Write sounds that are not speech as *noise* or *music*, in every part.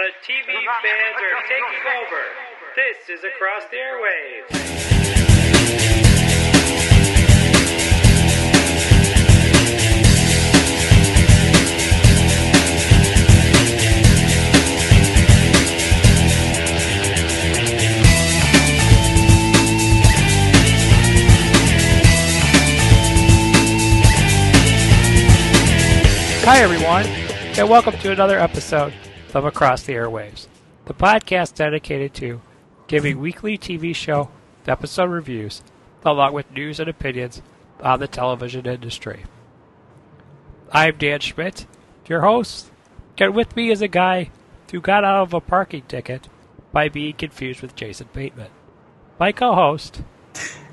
The TV fans are taking over. This is Across the Airwaves. Hi, everyone, and welcome to another episode of Across the Airwaves, the podcast dedicated to giving weekly TV show episode reviews along with news and opinions on the television industry. I'm Dan Schmidt, your host, and with me is a guy who got out of a parking ticket by being confused with Jason Bateman. My co host,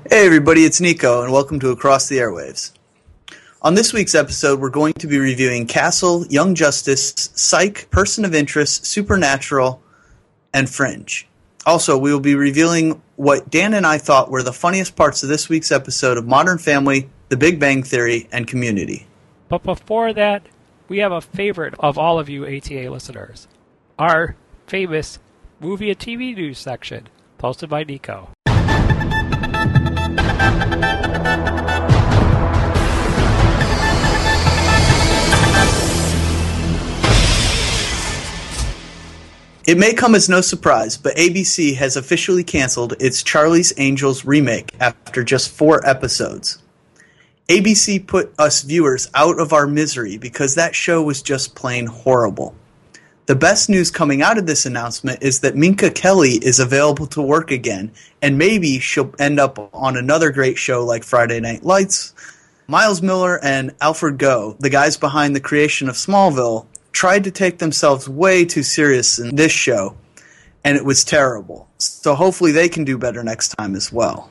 Hey everybody, it's Nico, and welcome to Across the Airwaves. On this week's episode, we're going to be reviewing Castle, Young Justice, Psych, Person of Interest, Supernatural, and Fringe. Also, we will be revealing what Dan and I thought were the funniest parts of this week's episode of Modern Family, The Big Bang Theory, and Community. But before that, we have a favorite of all of you ATA listeners our famous movie and TV news section, posted by Nico. It may come as no surprise, but ABC has officially canceled its Charlie's Angels remake after just four episodes. ABC put us viewers out of our misery because that show was just plain horrible. The best news coming out of this announcement is that Minka Kelly is available to work again, and maybe she'll end up on another great show like Friday Night Lights. Miles Millar and Alfred Gough, the guys behind the creation of Smallville, tried to take themselves way too serious in this show, and it was terrible. So hopefully they can do better next time as well.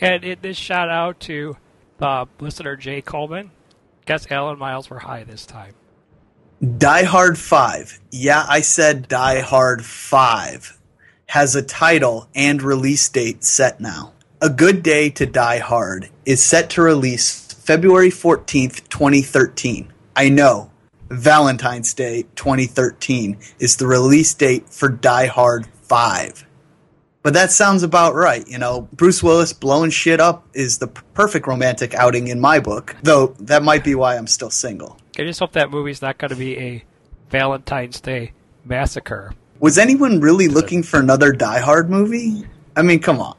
And it, this shout out to uh, listener Jay Coleman. Guess Alan Miles were high this time. Die Hard 5. Yeah, I said Die Hard 5. Has a title and release date set now. A Good Day to Die Hard is set to release February 14th, 2013. I know, Valentine's Day 2013 is the release date for Die Hard 5. But that sounds about right. You know, Bruce Willis blowing shit up is the perfect romantic outing in my book, though that might be why I'm still single. I just hope that movie's not going to be a Valentine's Day massacre. Was anyone really looking for another Die Hard movie? I mean, come on.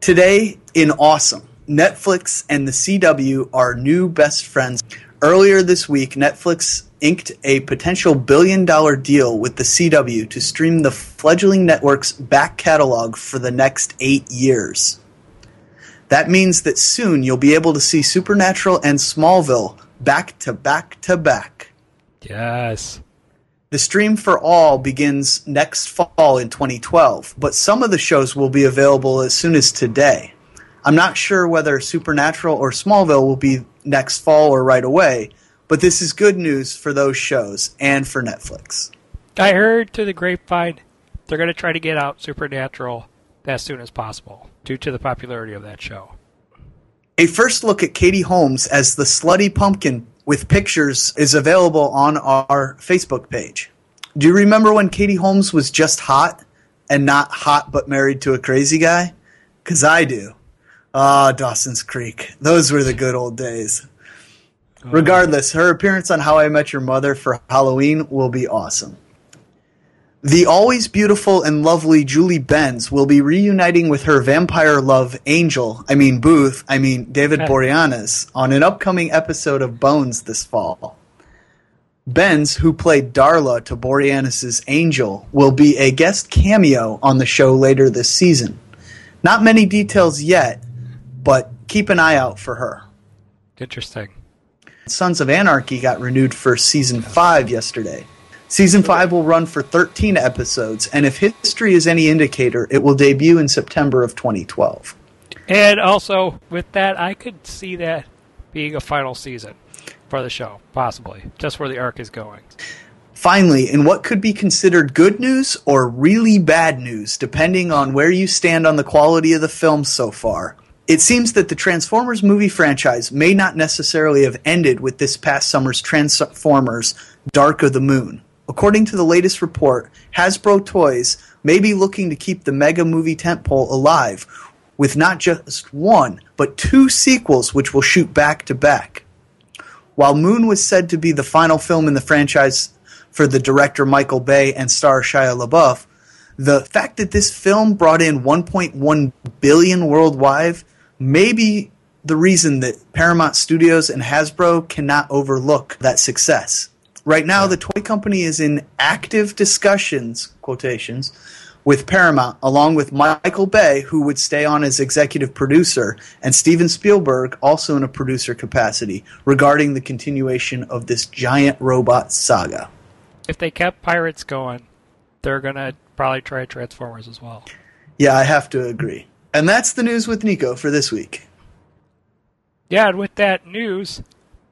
Today in Awesome, Netflix and the CW are new best friends. Earlier this week, Netflix inked a potential billion dollar deal with the CW to stream the fledgling network's back catalog for the next eight years. That means that soon you'll be able to see Supernatural and Smallville back to back to back. Yes. The stream for all begins next fall in 2012, but some of the shows will be available as soon as today. I'm not sure whether Supernatural or Smallville will be next fall or right away, but this is good news for those shows and for Netflix. I heard to the grapevine they're going to try to get out Supernatural as soon as possible due to the popularity of that show. A first look at Katie Holmes as the slutty pumpkin with pictures is available on our Facebook page. Do you remember when Katie Holmes was just hot and not hot but married to a crazy guy? Because I do. Ah, Dawson's Creek. Those were the good old days. Regardless, her appearance on How I Met Your Mother for Halloween will be awesome. The always beautiful and lovely Julie Benz will be reuniting with her vampire love Angel, I mean Booth, I mean David Boreanaz, on an upcoming episode of Bones this fall. Benz, who played Darla to Boreanaz's Angel, will be a guest cameo on the show later this season. Not many details yet, but keep an eye out for her. Interesting. Sons of Anarchy got renewed for season 5 yesterday. Season 5 will run for 13 episodes, and if history is any indicator, it will debut in September of 2012. And also, with that, I could see that being a final season for the show, possibly, just where the arc is going. Finally, in what could be considered good news or really bad news, depending on where you stand on the quality of the film so far, it seems that the Transformers movie franchise may not necessarily have ended with this past summer's Transformers Dark of the Moon. according to the latest report, Hasbro Toys may be looking to keep the mega movie tentpole alive with not just one, but two sequels which will shoot back to back. While Moon was said to be the final film in the franchise for the director Michael Bay and star Shia LaBeouf, the fact that this film brought in 1.1 billion worldwide may be the reason that Paramount Studios and Hasbro cannot overlook that success. Right now, the toy company is in active discussions, quotations, with Paramount, along with Michael Bay, who would stay on as executive producer, and Steven Spielberg, also in a producer capacity, regarding the continuation of this giant robot saga. If they kept Pirates going, they're going to probably try Transformers as well. Yeah, I have to agree. And that's the news with Nico for this week. Yeah, and with that news,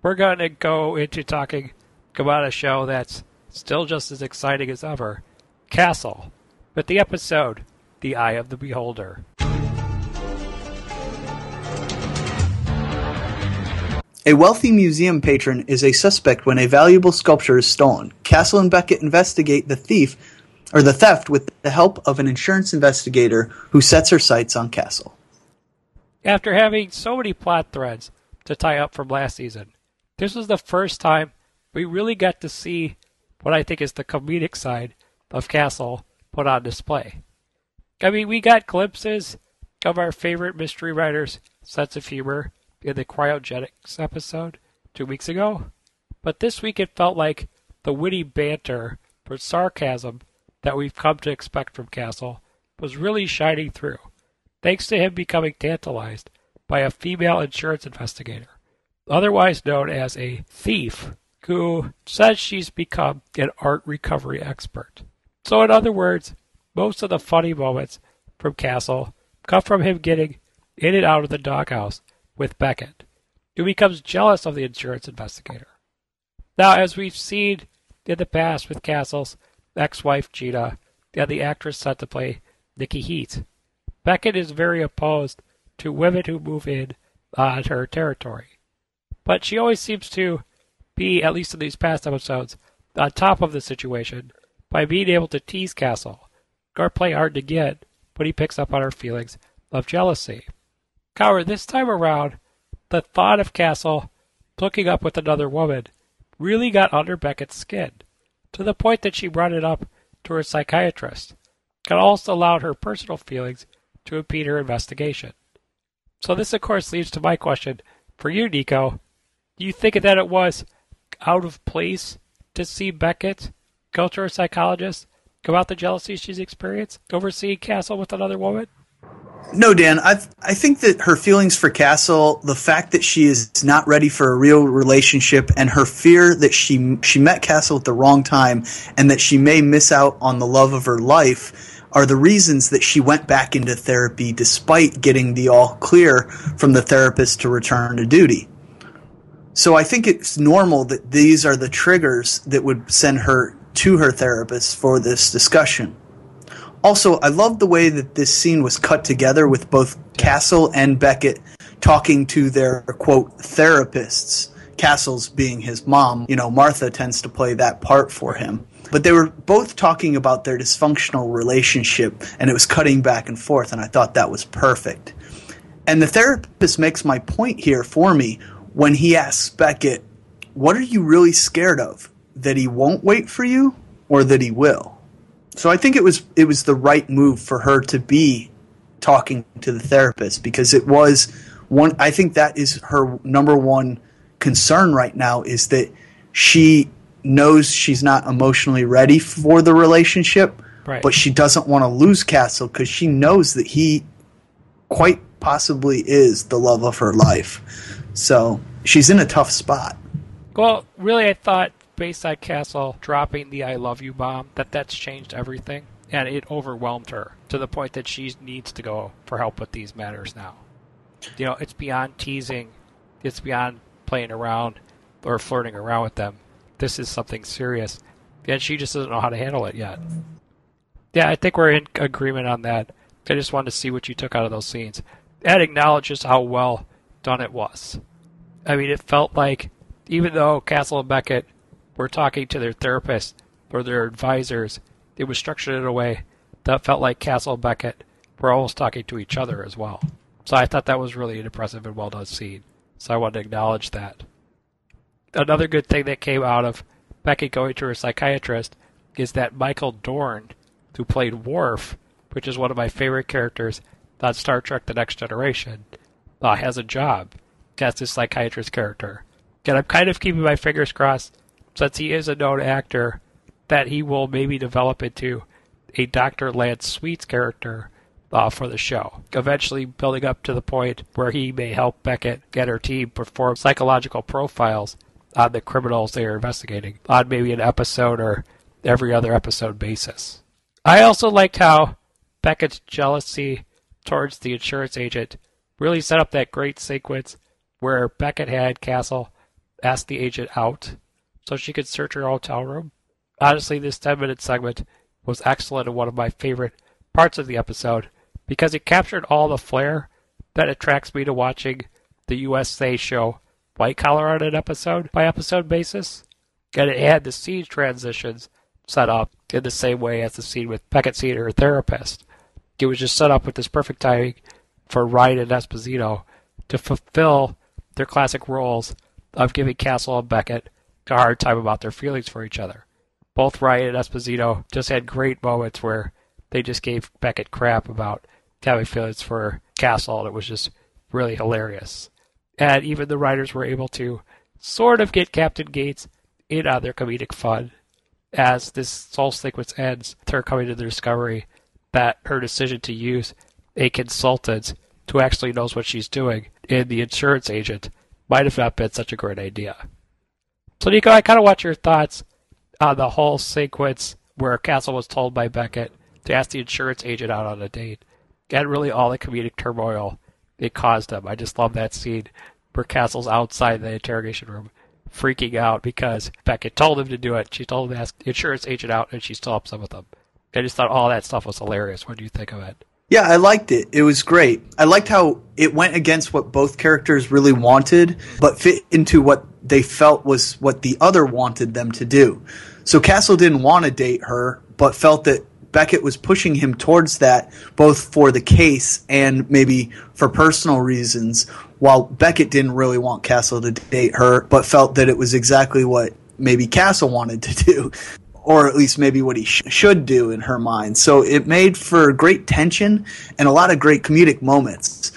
we're going to go into talking about a show that's still just as exciting as ever Castle, with the episode The Eye of the Beholder. A wealthy museum patron is a suspect when a valuable sculpture is stolen. Castle and Beckett investigate the thief or the theft with the help of an insurance investigator who sets her sights on Castle. After having so many plot threads to tie up from last season, this was the first time we really got to see what I think is the comedic side of Castle put on display. I mean, we got glimpses of our favorite mystery writer's sense of humor in the cryogenics episode two weeks ago, but this week it felt like the witty banter or sarcasm that we've come to expect from Castle was really shining through, thanks to him becoming tantalized by a female insurance investigator, otherwise known as a thief, who says she's become an art recovery expert. So, in other words, most of the funny moments from Castle come from him getting in and out of the doghouse with Beckett, who becomes jealous of the insurance investigator. Now, as we've seen in the past with Castle's ex wife Gina and the actress set to play Nikki Heat, Beckett is very opposed to women who move in uh, on her territory. But she always seems to be, at least in these past episodes, on top of the situation by being able to tease Castle or play hard to get when he picks up on her feelings of jealousy. However, this time around, the thought of Castle hooking up with another woman really got under Beckett's skin, to the point that she brought it up to her psychiatrist, and also allowed her personal feelings to impede her investigation. So this, of course, leads to my question for you, Nico. Do you think that it was out of place to see Beckett go to her psychologist go about the jealousy she's experienced over seeing Castle with another woman? No, Dan. I I think that her feelings for Castle, the fact that she is not ready for a real relationship, and her fear that she she met Castle at the wrong time, and that she may miss out on the love of her life, are the reasons that she went back into therapy despite getting the all clear from the therapist to return to duty. So I think it's normal that these are the triggers that would send her to her therapist for this discussion. Also, I love the way that this scene was cut together with both Castle and Beckett talking to their quote therapists. Castle's being his mom, you know, Martha tends to play that part for him. But they were both talking about their dysfunctional relationship and it was cutting back and forth, and I thought that was perfect. And the therapist makes my point here for me when he asks Beckett, What are you really scared of? That he won't wait for you or that he will? So I think it was it was the right move for her to be talking to the therapist because it was one I think that is her number one concern right now is that she knows she's not emotionally ready for the relationship Right. but she doesn't want to lose Castle cuz she knows that he quite possibly is the love of her life. So she's in a tough spot. Well, really, I thought on Castle dropping the "I love you" bomb that that's changed everything, and it overwhelmed her to the point that she needs to go for help with these matters now. You know, it's beyond teasing, it's beyond playing around or flirting around with them. This is something serious, and she just doesn't know how to handle it yet. Yeah, I think we're in agreement on that. I just wanted to see what you took out of those scenes and acknowledge just how well done it was. I mean, it felt like even though Castle and Beckett were talking to their therapists or their advisors, it was structured in a way that felt like Castle Beckett were almost talking to each other as well. So I thought that was really an impressive and well done scene. So I wanted to acknowledge that. Another good thing that came out of Beckett going to her psychiatrist is that Michael Dorn, who played Worf, which is one of my favorite characters on Star Trek The Next Generation, uh, has a job as this psychiatrist character. And I'm kind of keeping my fingers crossed, since he is a known actor, that he will maybe develop into a Dr. Lance Sweets character uh, for the show, eventually building up to the point where he may help Beckett get her team perform psychological profiles on the criminals they are investigating on maybe an episode or every other episode basis. I also liked how Beckett's jealousy towards the insurance agent really set up that great sequence where Beckett had Castle ask the agent out so she could search her hotel room. Honestly, this 10 minute segment was excellent and one of my favorite parts of the episode because it captured all the flair that attracts me to watching the USA show White Collar on an episode by episode basis. And it had the scene transitions set up in the same way as the scene with Beckett seeing her therapist. It was just set up with this perfect timing for Ryan and Esposito to fulfill their classic roles of giving Castle and Beckett a hard time about their feelings for each other. Both Ryan and Esposito just had great moments where they just gave Beckett crap about having feelings for Castle, and it was just really hilarious. And even the writers were able to sort of get Captain Gates in on their comedic fun as this whole sequence ends her coming to the discovery that her decision to use a consultant who actually knows what she's doing in the insurance agent might have not been such a great idea. So, Nico, I kind of want your thoughts on the whole sequence where Castle was told by Beckett to ask the insurance agent out on a date, and really all the comedic turmoil it caused him. I just love that scene where Castle's outside the interrogation room freaking out because Beckett told him to do it. She told him to ask the insurance agent out, and she's still upset with him. I just thought all that stuff was hilarious. What do you think of it? Yeah, I liked it. It was great. I liked how it went against what both characters really wanted, but fit into what they felt was what the other wanted them to do. So Castle didn't want to date her, but felt that Beckett was pushing him towards that, both for the case and maybe for personal reasons, while Beckett didn't really want Castle to date her, but felt that it was exactly what maybe Castle wanted to do or at least maybe what he sh- should do in her mind. So it made for great tension and a lot of great comedic moments.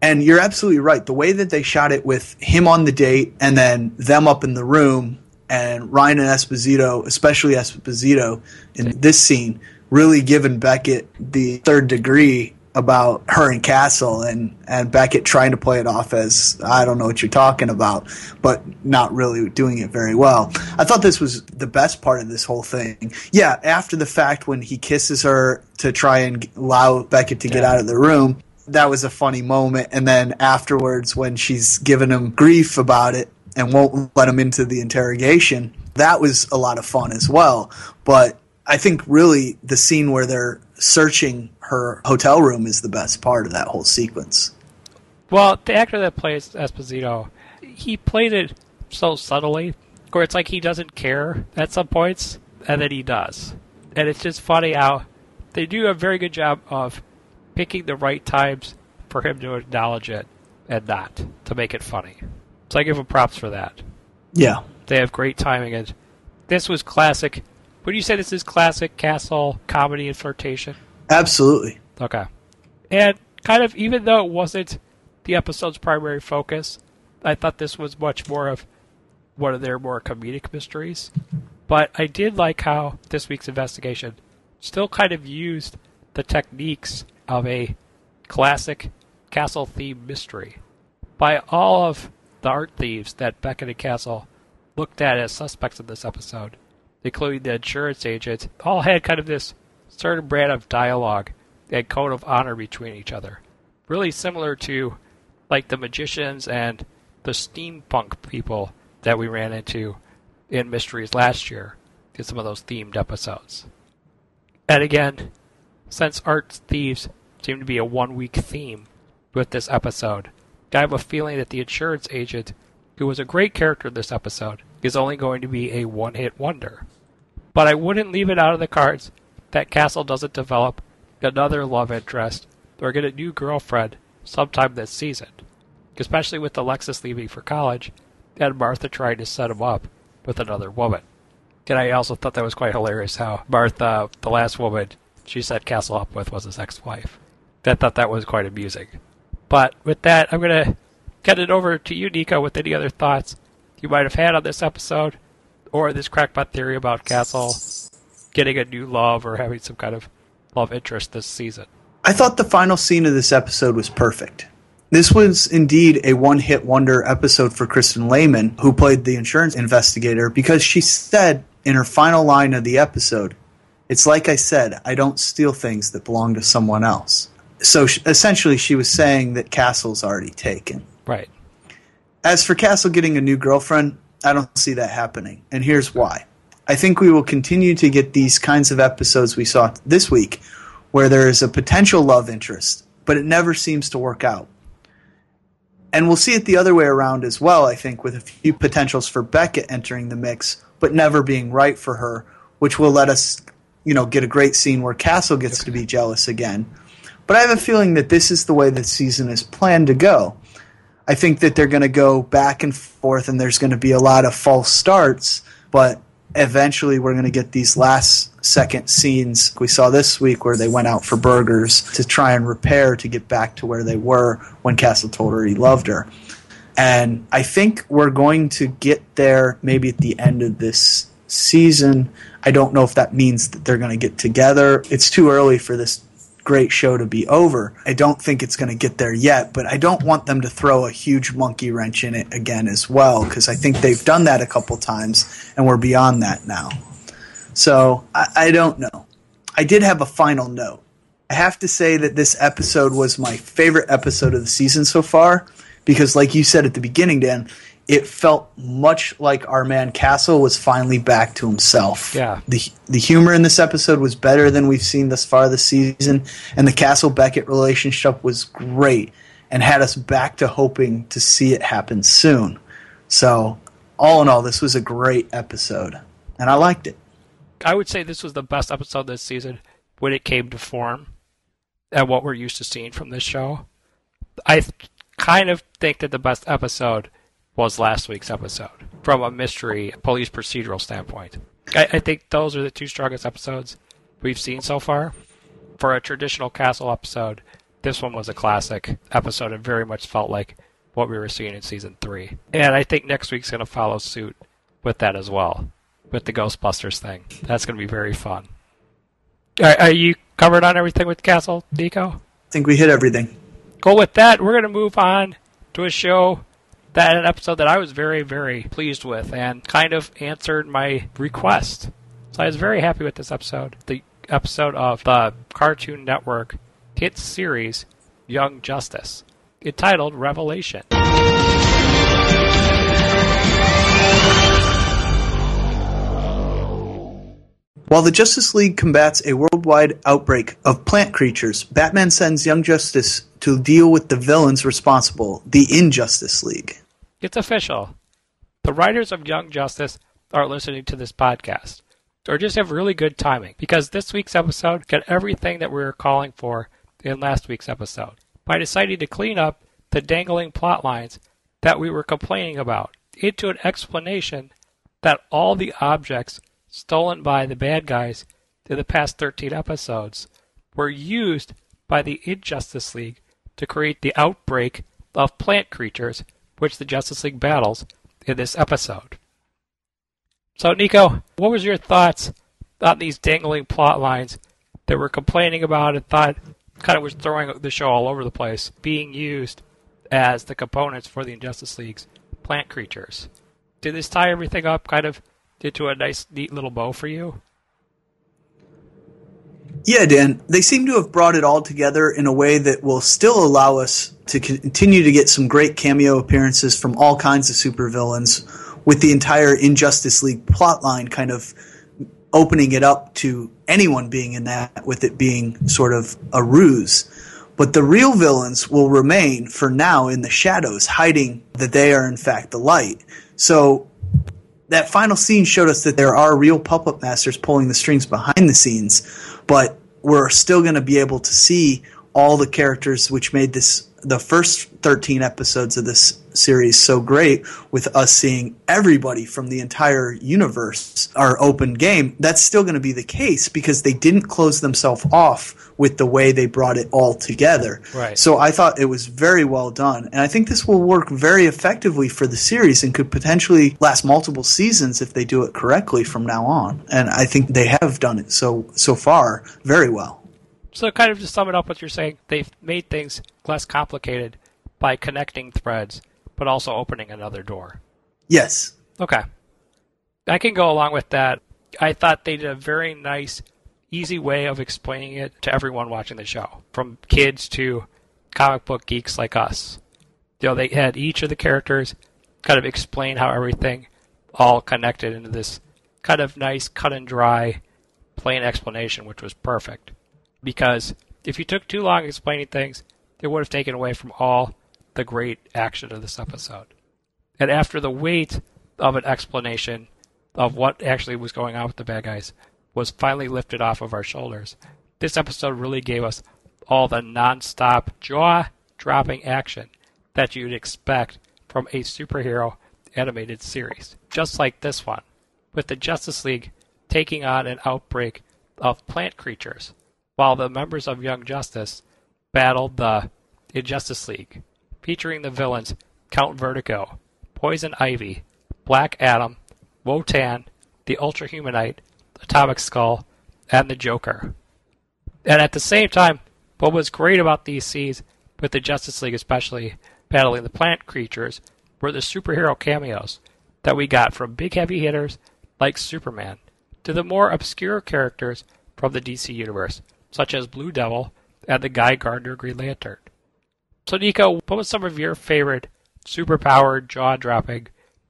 And you're absolutely right. The way that they shot it with him on the date and then them up in the room and Ryan and Esposito, especially Esposito in this scene, really giving Beckett the third degree about her and Castle and, and Beckett trying to play it off as I don't know what you're talking about, but not really doing it very well. I thought this was the best part of this whole thing. Yeah, after the fact when he kisses her to try and allow Beckett to get out of the room, that was a funny moment. And then afterwards when she's giving him grief about it and won't let him into the interrogation, that was a lot of fun as well. But I think really the scene where they're searching her hotel room is the best part of that whole sequence. Well, the actor that plays Esposito, he played it so subtly, where it's like he doesn't care at some points, and then he does. And it's just funny how they do a very good job of picking the right times for him to acknowledge it and not to make it funny. So I give him props for that. Yeah. They have great timing, and this was classic. Would you say this is classic Castle comedy and flirtation? Absolutely. Okay. And kind of, even though it wasn't the episode's primary focus, I thought this was much more of one of their more comedic mysteries. But I did like how this week's investigation still kind of used the techniques of a classic castle themed mystery. By all of the art thieves that Beckett and Castle looked at as suspects in this episode, including the insurance agent, all had kind of this certain brand of dialogue and code of honor between each other. Really similar to like the magicians and the steampunk people that we ran into in Mysteries last year in some of those themed episodes. And again, since Art Thieves seem to be a one week theme with this episode, I have a feeling that the insurance agent, who was a great character in this episode, is only going to be a one hit wonder. But I wouldn't leave it out of the cards that Castle doesn't develop another love interest or get a new girlfriend sometime this season, especially with Alexis leaving for college and Martha trying to set him up with another woman. And I also thought that was quite hilarious how Martha, the last woman she set Castle up with, was his ex wife. I thought that was quite amusing. But with that, I'm going to get it over to you, Nico, with any other thoughts you might have had on this episode or this crackpot theory about Castle getting a new love or having some kind of love interest this season. I thought the final scene of this episode was perfect. This was indeed a one hit wonder episode for Kristen Lehman, who played the insurance investigator, because she said in her final line of the episode, It's like I said, I don't steal things that belong to someone else. So sh- essentially, she was saying that Castle's already taken. Right. As for Castle getting a new girlfriend, I don't see that happening. And here's why. I think we will continue to get these kinds of episodes we saw this week where there is a potential love interest, but it never seems to work out. And we'll see it the other way around as well, I think, with a few potentials for Beckett entering the mix, but never being right for her, which will let us, you know, get a great scene where Castle gets to be jealous again. But I have a feeling that this is the way the season is planned to go. I think that they're going to go back and forth, and there's going to be a lot of false starts, but eventually we're going to get these last second scenes we saw this week where they went out for burgers to try and repair to get back to where they were when Castle told her he loved her. And I think we're going to get there maybe at the end of this season. I don't know if that means that they're going to get together. It's too early for this great show to be over. I don't think it's going to get there yet, but I don't want them to throw a huge monkey wrench in it again as well because I think they've done that a couple times and we're beyond that now. So I, I don't know. I did have a final note. I have to say that this episode was my favorite episode of the season so far because, like you said at the beginning, Dan, it felt much like our man Castle was finally back to himself. Yeah. The the humor in this episode was better than we've seen thus far this season, and the Castle Beckett relationship was great and had us back to hoping to see it happen soon. So, all in all, this was a great episode, and I liked it. I would say this was the best episode this season when it came to form and what we're used to seeing from this show. I kind of think that the best episode was last week's episode from a mystery police procedural standpoint. I, I think those are the two strongest episodes we've seen so far. For a traditional Castle episode, this one was a classic episode and very much felt like what we were seeing in season three. And I think next week's going to follow suit with that as well, with the Ghostbusters thing. That's going to be very fun. Are, are you covered on everything with Castle, Nico? I think we hit everything. Well, with that, we're going to move on to a show that an episode that I was very, very pleased with and kind of answered my request. So I was very happy with this episode. The episode of the Cartoon Network hit series Young Justice, entitled Revelation. While the Justice League combats a worldwide outbreak of plant creatures, Batman sends Young Justice to deal with the villains responsible, the Injustice League. It's official. The writers of Young Justice are listening to this podcast, or just have really good timing, because this week's episode got everything that we were calling for in last week's episode by deciding to clean up the dangling plot lines that we were complaining about into an explanation that all the objects stolen by the bad guys in the past 13 episodes were used by the Injustice League to create the outbreak of plant creatures which the Justice League battles in this episode. So, Nico, what was your thoughts on these dangling plot lines that we're complaining about and thought kind of was throwing the show all over the place, being used as the components for the Injustice League's plant creatures? Did this tie everything up kind of into a nice, neat little bow for you? Yeah, Dan, they seem to have brought it all together in a way that will still allow us to continue to get some great cameo appearances from all kinds of supervillains, with the entire Injustice League plotline kind of opening it up to anyone being in that, with it being sort of a ruse. But the real villains will remain for now in the shadows, hiding that they are in fact the light. So that final scene showed us that there are real puppet masters pulling the strings behind the scenes, but we're still going to be able to see all the characters which made this the first 13 episodes of this series so great with us seeing everybody from the entire universe our open game that's still going to be the case because they didn't close themselves off with the way they brought it all together Right. so i thought it was very well done and i think this will work very effectively for the series and could potentially last multiple seasons if they do it correctly from now on and i think they have done it so so far very well So, kind of to sum it up, what you're saying, they've made things less complicated by connecting threads, but also opening another door. yes Okay. I can go along with that. I thought they did a very nice, easy way of explaining it to everyone watching the show, from kids to comic book geeks like us. You know, they had each of the characters kind of explain how everything all connected into this kind of nice, cut and dry, plain explanation, which was perfect. Because if you took too long explaining things, it would have taken away from all the great action of this episode. And after the weight of an explanation of what actually was going on with the bad guys was finally lifted off of our shoulders, this episode really gave us all the non-stop jaw-dropping action that you'd expect from a superhero animated series, just like this one, with the Justice League taking on an outbreak of plant creatures, while the members of Young Justice battled the Injustice League, featuring the villains Count Vertigo, Poison Ivy, Black Adam, Wotan, the Ultra Humanite, Atomic Skull, and the Joker. And at the same time, what was great about these scenes, with the Justice League especially battling the plant creatures, were the superhero cameos that we got from big heavy hitters like Superman to the more obscure characters from the DC universe, such as Blue Devil and the Guy Gardner Green Lantern. So, Nico, what was some of your favorite superpowered, jaw dropping,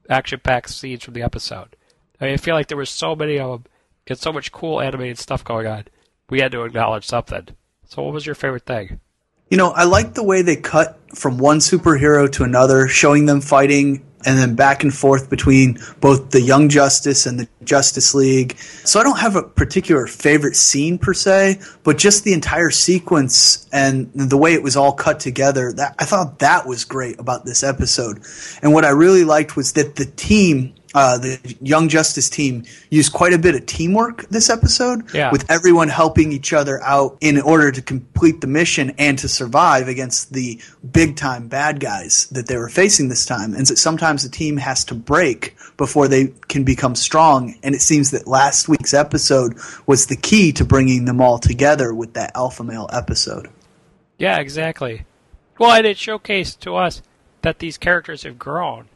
action packed scenes from the episode? I mean, I feel like there was so many of them and so much cool animated stuff going on. We had to acknowledge something. So, what was your favorite thing? You know, I like the way they cut from one superhero to another, showing them fighting and then back and forth between both the Young Justice and the Justice League. So I don't have a particular favorite scene per se, but just the entire sequence and the way it was all cut together, that I thought that was great about this episode. And what I really liked was that the team uh, the Young Justice team used quite a bit of teamwork this episode, Yeah. with everyone helping each other out in order to complete the mission and to survive against the big time bad guys that they were facing this time. And so sometimes the team has to break before they can become strong. And it seems that last week's episode was the key to bringing them all together with that alpha male episode. Yeah, exactly. Well, and it showcased to us that these characters have grown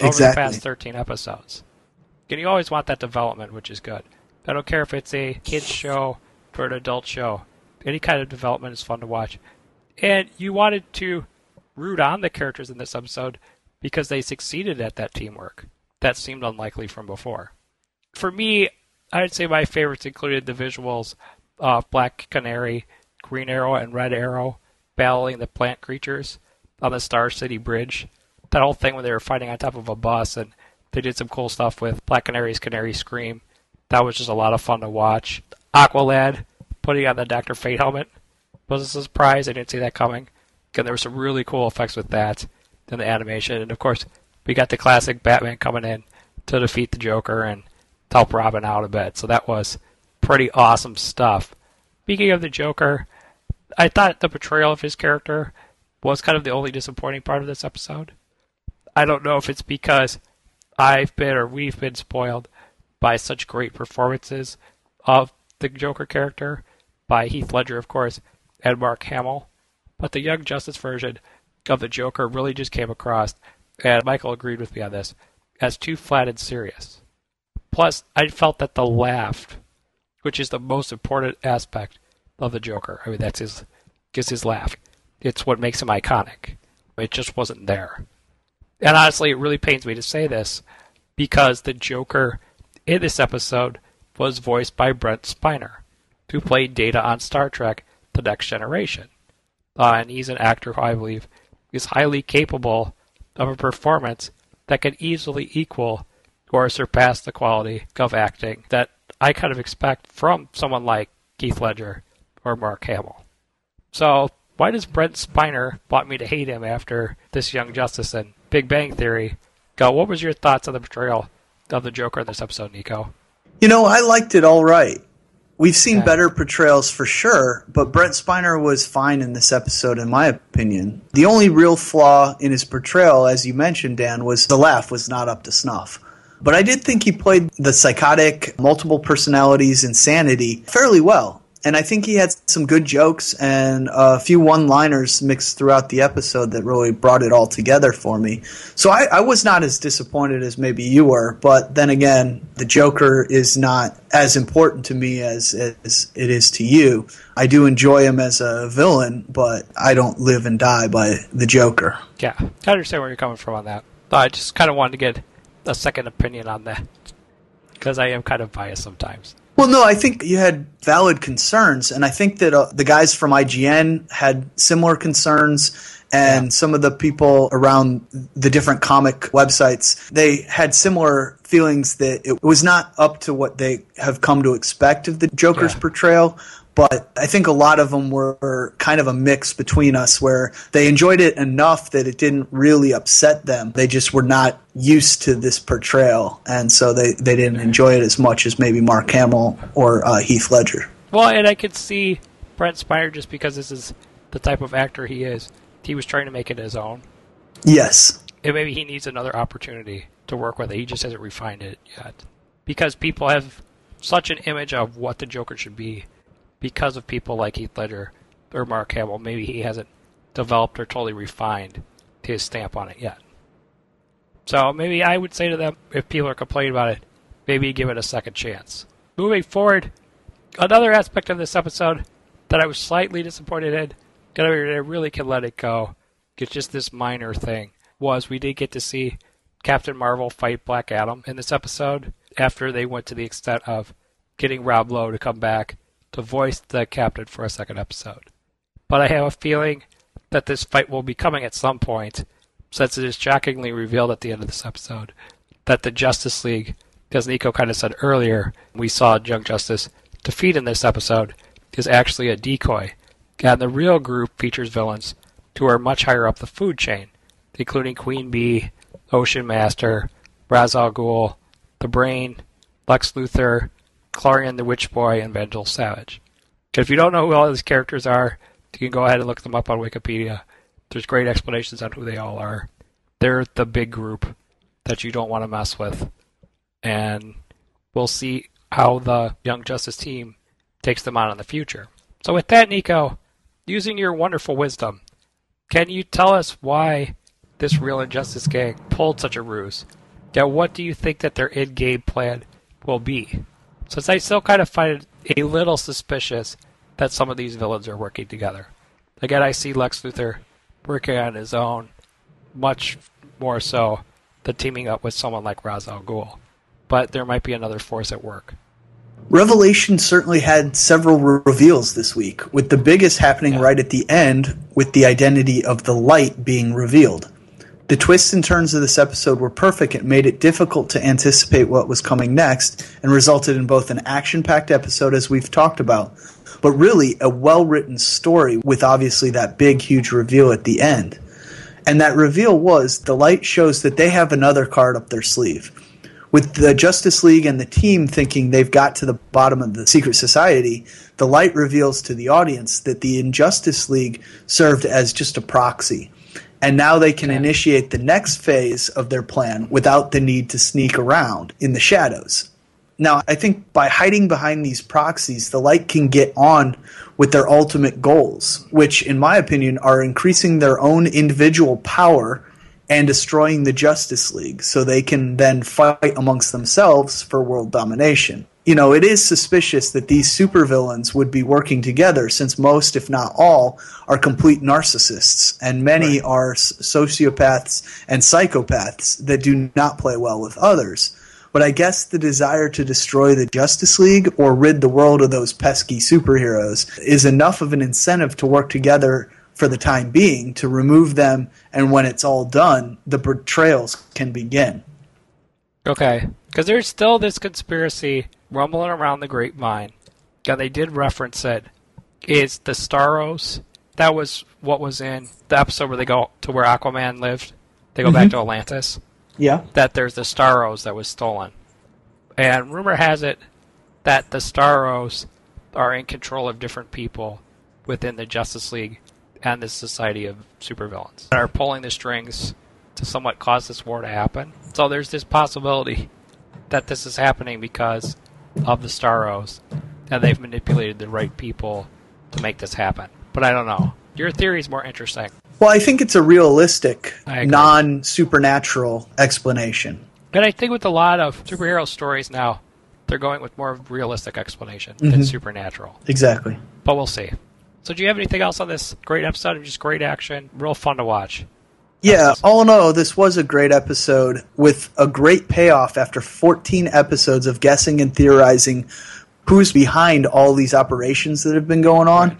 over Exactly. the past 13 episodes. And you always want that development, which is good. I don't care if it's a kids show or an adult show. Any kind of development is fun to watch. And you wanted to root on the characters in this episode because they succeeded at that teamwork. That seemed unlikely from before. For me, I'd say my favorites included the visuals of Black Canary, Green Arrow, and Red Arrow battling the plant creatures on the Star City Bridge. That whole thing when they were fighting on top of a bus, and they did some cool stuff with Black Canary's Canary Scream. That was just a lot of fun to watch. Aqualad putting on the Doctor Fate helmet was a surprise. I didn't see that coming. Again, there were some really cool effects with that and the animation, and of course, we got the classic Batman coming in to defeat the Joker and help Robin out a bit. So that was pretty awesome stuff. Speaking of the Joker, I thought the portrayal of his character was kind of the only disappointing part of this episode. I don't know if it's because I've been or we've been spoiled by such great performances of the Joker character by Heath Ledger, of course, and Mark Hamill. But the Young Justice version of the Joker really just came across, and Michael agreed with me on this, as too flat and serious. Plus, I felt that the laugh, which is the most important aspect of the Joker, I mean, that's his, is his laugh. It's what makes him iconic. It just wasn't there. And honestly, it really pains me to say this because the Joker in this episode was voiced by Brent Spiner, who played Data on Star Trek The Next Generation. Uh, and he's an actor who I believe is highly capable of a performance that can easily equal or surpass the quality of acting that I kind of expect from someone like Keith Ledger or Mark Hamill. So why does Brent Spiner want me to hate him after this Young Justice and Big Bang Theory? Go, what was your thoughts on the portrayal of the Joker in this episode, Nico? You know, I liked it all right. We've seen Okay. better portrayals for sure, but Brent Spiner was fine in this episode, in my opinion. The only real flaw in his portrayal, as you mentioned, Dan, was the laugh was not up to snuff. But I did think he played the psychotic, multiple personalities insanity fairly well. And I think he had some good jokes and a few one liners mixed throughout the episode that really brought it all together for me. So I, I was not as disappointed as maybe you were, but then again, the Joker is not as important to me as, as it is to you. I do enjoy him as a villain, but I don't live and die by the Joker. Yeah, I understand where you're coming from on that. I just kind of wanted to get a second opinion on that because I am kind of biased sometimes. Well, no, I think you had valid concerns, and I think that uh, the guys from IGN had similar concerns, and some of the people around the different comic websites they had similar feelings that it was not up to what they have come to expect of the Joker's Yeah. portrayal. But I think a lot of them were kind of a mix between us, where they enjoyed it enough that it didn't really upset them. They just were not used to this portrayal, and so they, they didn't enjoy it as much as maybe Mark Hamill or uh, Heath Ledger. Well, and I could see Brent Spiner just because this is the type of actor he is. He was trying to make it his own, Yes. and maybe he needs another opportunity to work with it. He just hasn't refined it yet because people have such an image of what the Joker should be because of people like Heath Ledger or Mark Hamill. Maybe he hasn't developed or totally refined his stamp on it yet. So maybe I would say to them, if people are complaining about it, maybe give it a second chance. Moving forward, another aspect of this episode that I was slightly disappointed in, that I really can let it go, it's just this minor thing, was we did get to see Captain Marvel fight Black Adam in this episode after they went to the extent of getting Rob Lowe to come back to voice the captain for a second episode. But I have a feeling that this fight will be coming at some point, since it is shockingly revealed at the end of this episode that the Justice League, as Nico kind of said earlier, we saw Young Justice defeat in this episode, is actually a decoy. And the real group features villains who are much higher up the food chain, including Queen Bee, Ocean Master, Ra's al Ghul, The Brain, Lex Luthor, Klarion the Witch Boy, and Vandal Savage. If you don't know who all these characters are, you can go ahead and look them up on Wikipedia. There's great explanations on who they all are. They're the big group that you don't want to mess with. And we'll see how the Young Justice team takes them on in the future. So, with that, Nico, using your wonderful wisdom, can you tell us why this Real Injustice gang pulled such a ruse? Now, what do you think that their in game plan will be? Since I still kind of find it a little suspicious that some of these villains are working together. Again, I see Lex Luthor working on his own, much more so than teaming up with someone like Ra's al Ghul. But there might be another force at work. Revelation certainly had several re- reveals this week, with the biggest happening Yeah. right at the end with the identity of the light being revealed. The twists and turns of this episode were perfect. It made it difficult to anticipate what was coming next and resulted in both an action packed episode, as we've talked about, but really a well written story with obviously that big, huge reveal at the end. And that reveal was the light shows that they have another card up their sleeve with the Justice League and the team thinking they've got to the bottom of the secret society, the light reveals to the audience that the Injustice League served as just a proxy. And now they can initiate the next phase of their plan without the need to sneak around in the shadows. Now, I think by hiding behind these proxies, the light can get on with their ultimate goals, which, in my opinion, are increasing their own individual power and destroying the Justice League so they can then fight amongst themselves for world domination. You know, it is suspicious that these supervillains would be working together since most, if not all, are complete narcissists and many are sociopaths and psychopaths that do not play well with others. But I guess the desire to destroy the Justice League or rid the world of those pesky superheroes is enough of an incentive to work together for the time being to remove them, and when it's all done, the betrayals can begin. Okay. Because there's still this conspiracy rumbling around the grapevine. And they did reference it. Is the Starros. That was what was in the episode where they go to where Aquaman lived. They go back mm-hmm. to Atlantis. Yeah. That there's the Starros that was stolen. And rumor has it that the Starros are in control of different people within the Justice League and the Society of Supervillains that are pulling the strings to somewhat cause this war to happen. So there's this possibility that this is happening because of the Starros and they've manipulated the right people to make this happen. But I don't know. Your theory is more interesting. Well, I think it's a realistic, non supernatural explanation. And I think with a lot of superhero stories now, they're going with more of a realistic explanation than mm-hmm. supernatural. Exactly. But we'll see. So, do you have anything else on this great episode? Just great action, real fun to watch. Yeah, all in all, this was a great episode with a great payoff after 14 episodes of guessing and theorizing who's behind all these operations that have been going on.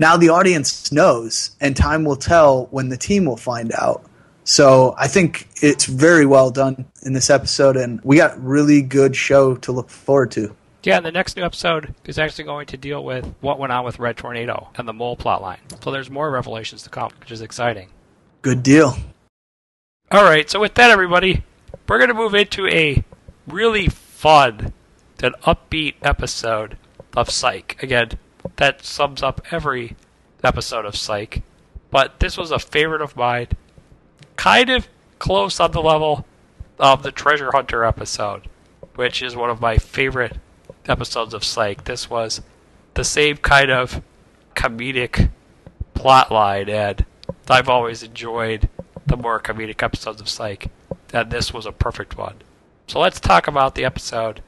Now the audience knows, and time will tell when the team will find out. So I think it's very well done in this episode, and we got really good show to look forward to. Yeah, and the next new episode is actually going to deal with what went on with Red Tornado and the mole plotline. So there's more revelations to come, which is exciting. Good deal. All right, so with that, everybody, we're going to move into a really fun and upbeat episode of Psych. Again, that sums up every episode of Psych, but this was a favorite of mine. Kind of close on the level of the Treasure Hunter episode, which is one of my favorite episodes of Psych. This was the same kind of comedic plot line, and I've always enjoyed the more comedic episodes of Psych, and this was a perfect one. So let's talk about the episode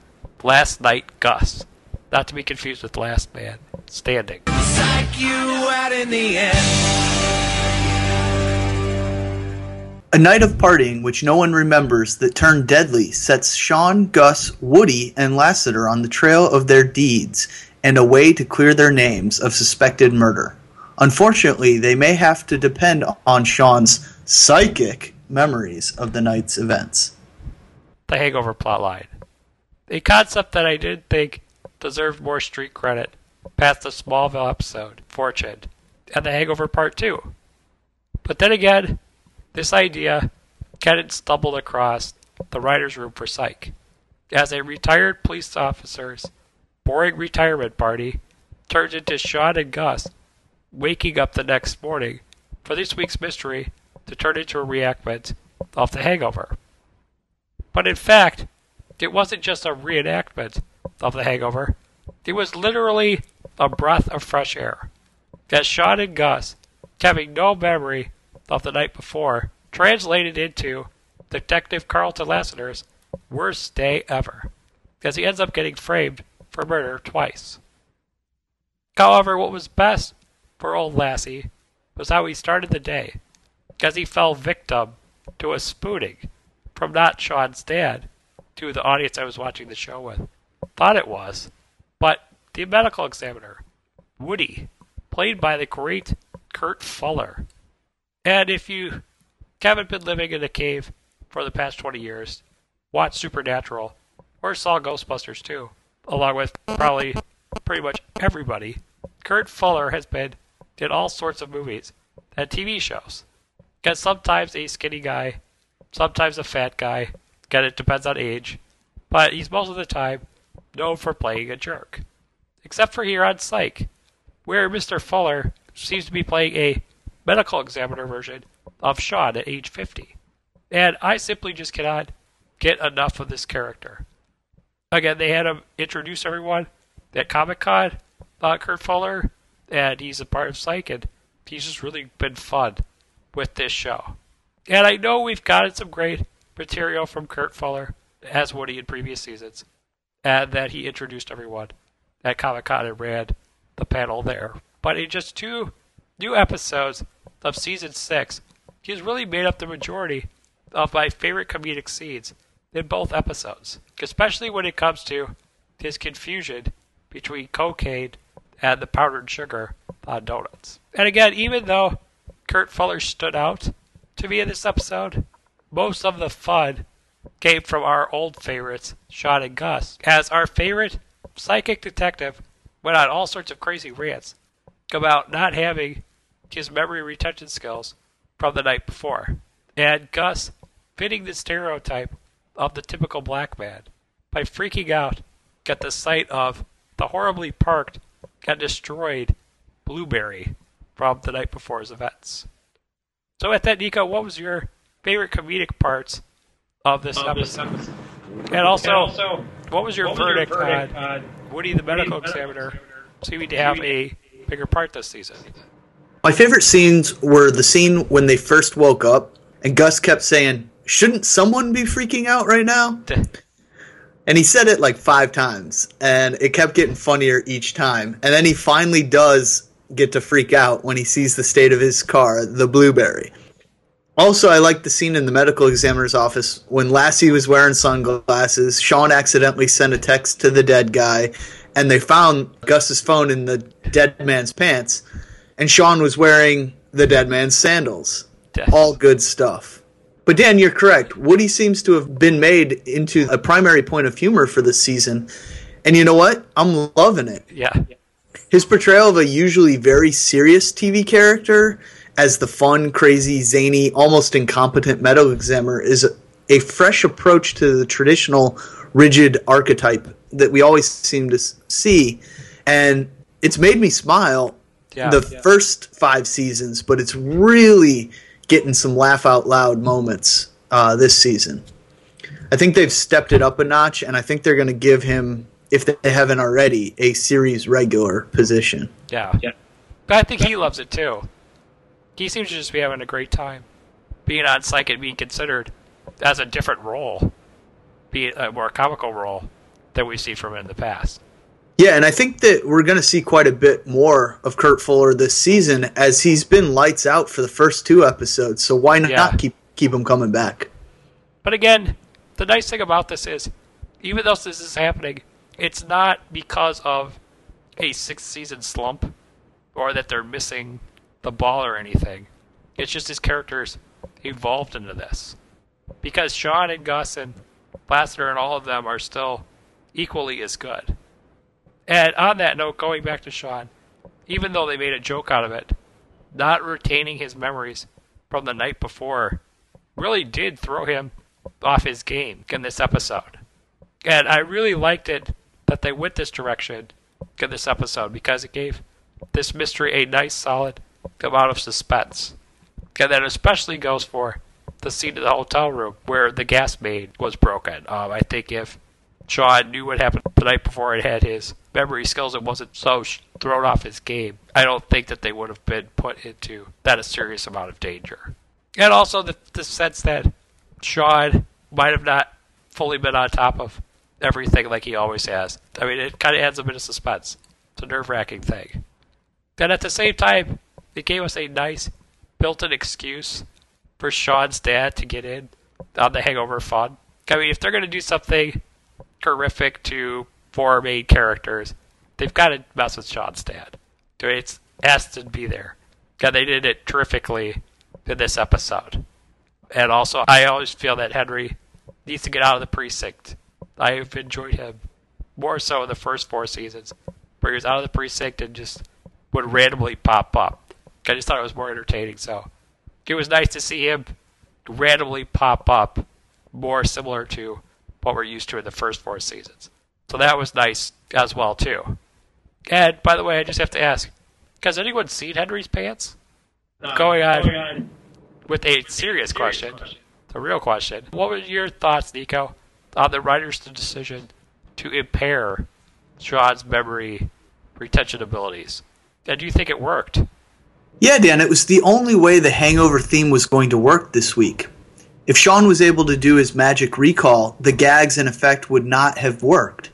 Last Night Gus. Not to be confused with Last Man Standing. Psych you out in the end. A night of partying which no one remembers that turned deadly sets Sean, Gus, Woody, and Lassiter on the trail of their deeds and a way to clear their names of suspected murder. Unfortunately, they may have to depend on Sean's psychic memories of the night's events. The Hangover plotline. A concept that I didn't think deserved more street credit past the Smallville episode, Fortune, and The Hangover Part 2. But then again, this idea Kenneth stumbled across the writer's room for Psych. As a retired police officer's boring retirement party turned into Sean and Gus waking up the next morning for this week's mystery to turn into a reenactment of The Hangover. But in fact, it wasn't just a reenactment of The Hangover, it was literally a breath of fresh air. That Sean and Gus, having no memory of the night before, translated into Detective Carlton Lassiter's worst day ever, as he ends up getting framed for murder twice. However, what was best for old Lassie was how he started the day, as he fell victim to a spooning from not Sean's dad to the audience I was watching the show with. Thought it was, but the medical examiner, Woody, played by the great Kurt Fuller. And if you haven't been living in a cave for the past 20 years, watched Supernatural, or saw Ghostbusters 2, along with probably pretty much everybody, Kurt Fuller has been in all sorts of movies and TV shows. Because sometimes a skinny guy, sometimes a fat guy, again, it depends on age, but he's most of the time known for playing a jerk. Except for here on Psych, where Mr. Fuller seems to be playing a medical examiner version of Sean at age 50. And I simply just cannot get enough of this character. Again, they had him introduce everyone at Comic Con, uh, Kurt Fuller, and he's a part of Psych, and he's just really been fun with this show. And I know we've gotten some great material from Kurt Fuller, as Woody in previous seasons, and that he introduced everyone at Comic Con and ran the panel there. But in just two new episodes of season six, he's really made up the majority of my favorite comedic scenes in both episodes, especially when it comes to his confusion between cocaine and the powdered sugar on donuts. And again, even though Kurt Fuller stood out to me in this episode, most of the fun came from our old favorites, Sean and Gus, as our favorite psychic detective went on all sorts of crazy rants about not having his memory retention skills from the night before, and Gus fitting the stereotype of the typical black man by freaking out at the sight of the horribly parked and destroyed Blueberry from the night before's events. So, at that, Nico, what was your favorite comedic parts of this episode? And also, what was your verdict, on Woody the medical examiner seeming to have a bigger part this season? My favorite scenes were the scene when they first woke up and Gus kept saying, Shouldn't someone be freaking out right now? And he said it like five times, and it kept getting funnier each time. And then he finally does get to freak out when he sees the state of his car, the Blueberry. Also, I like the scene in the medical examiner's office when Lassie was wearing sunglasses. Sean accidentally sent a text to the dead guy, and they found Gus's phone in the dead man's pants, and Sean was wearing the dead man's sandals. Yes. All good stuff. But Dan, you're correct. Woody seems to have been made into a primary point of humor for this season. And you know what? I'm loving it. Yeah. His portrayal of a usually very serious TV character as the fun, crazy, zany, almost incompetent medical examiner is a, fresh approach to the traditional rigid archetype that we always seem to see. And it's made me smile Yeah. the Yeah. first five seasons, but it's really getting some laugh out loud moments uh, this season. I think they've stepped it up a notch, and I think they're going to give him, if they haven't already, a series regular position. Yeah. yeah. But I think he loves it too. He seems to just be having a great time being on psych and being considered as a different role, be a more comical role than we see from him in the past. Yeah, and I think that we're going to see quite a bit more of Kurt Fuller this season as he's been lights out for the first two episodes. So why not Yeah. keep keep him coming back? But again, the nice thing about this is, even though this is happening, it's not because of a sixth season slump or that they're missing the ball or anything. It's just his characters evolved into this. Because Sean and Gus and Lassiter and all of them are still equally as good. And on that note, going back to Sean, even though they made a joke out of it, not retaining his memories from the night before really did throw him off his game in this episode. And I really liked it that they went this direction in this episode because it gave this mystery a nice solid amount of suspense. And that especially goes for the scene in the hotel room where the gas main was broken. Um, I think if Sean knew what happened the night before and had his memory skills and wasn't so thrown off his game, I don't think that they would have been put into that a serious amount of danger. And also the, the sense that Sean might have not fully been on top of everything like he always has. I mean, it kind of adds a bit of suspense. It's a nerve wracking thing. And at the same time, it gave us a nice built in excuse for Sean's dad to get in on the hangover fun. I mean, if they're going to do something horrific to four main characters, they've got to mess with Sean's dad. I mean, It's has to be there. And they did it terrifically in this episode. And also, I always feel that Henry needs to get out of the precinct. I've enjoyed him more so in the first four seasons, where he was out of the precinct and just would randomly pop up. I just thought it was more entertaining. So it was nice to see him randomly pop up, more similar to what we're used to in the first four seasons. So that was nice as well too. And by the way, I just have to ask: Has anyone seen Henry's pants? going on with a serious question, a real question. What were your thoughts, Nico, on the writer's decision to impair Sean's memory retention abilities? And do you think it worked? Yeah, Dan, it was the only way the hangover theme was going to work this week. If Sean was able to do his magic recall, the gags in effect would not have worked.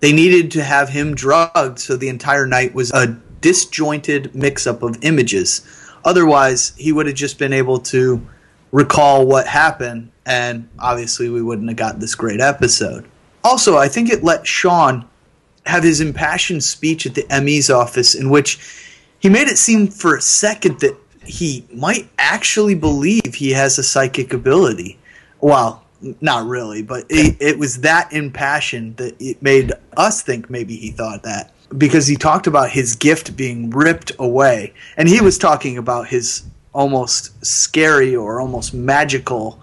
They needed to have him drugged so the entire night was a disjointed mix up of images. Otherwise, he would have just been able to recall what happened, and obviously, we wouldn't have got this great episode. Also, I think it let Sean have his impassioned speech at the ME's office, in which he made it seem for a second that he might actually believe he has a psychic ability. Well, not really, but it, it was that impassioned that it made us think maybe he thought that because he talked about his gift being ripped away, and he was talking about his almost scary or almost magical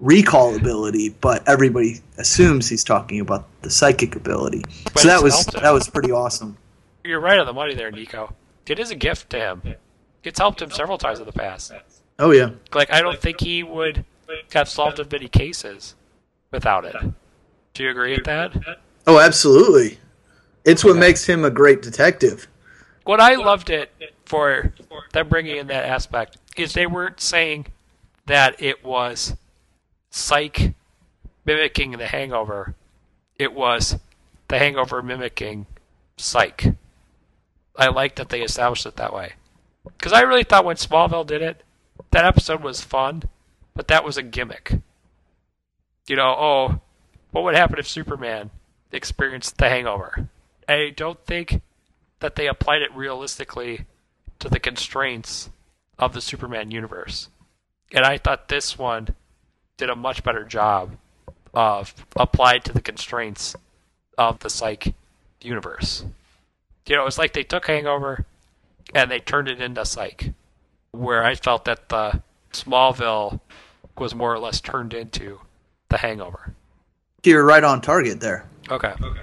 recall ability, but everybody assumes he's talking about the psychic ability. But so that was that was pretty awesome. You're right on the money there, Nico. It is a gift to him. It's helped him several times in the past. Oh yeah. Like I don't think he would have solved as many cases without it. Do you agree with that? Oh, absolutely. It's what makes him a great detective. What I loved it for them bringing in that aspect is they weren't saying that it was psych mimicking the hangover. It was the hangover mimicking psych. I like that they established it that way. Because I really thought when Smallville did it, that episode was fun, but that was a gimmick. You know, oh, what would happen if Superman experienced the hangover? I don't think that they applied it realistically to the constraints of the Superman universe. And I thought this one did a much better job of applied to the constraints of the psych universe. You know, it's like they took Hangover and they turned it into Psych, where I felt that the Smallville was more or less turned into the Hangover. You're right on target there. Okay. Okay.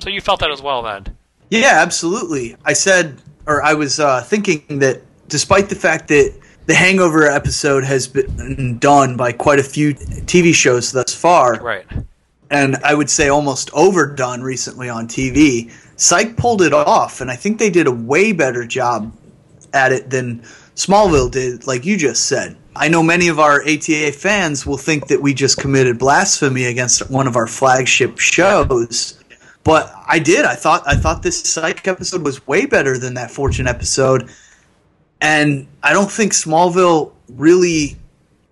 So you felt that as well then? Yeah, absolutely. I said, or I was uh, thinking that despite the fact that the Hangover episode has been done by quite a few TV shows thus far, Right. and I would say almost overdone recently on TV, Psych pulled it off, and I think they did a way better job at it than Smallville did, like you just said. I know many of our ATA fans will think that we just committed blasphemy against one of our flagship shows, but I did. I thought I thought this Psych episode was way better than that Fortune episode, and I don't think Smallville really.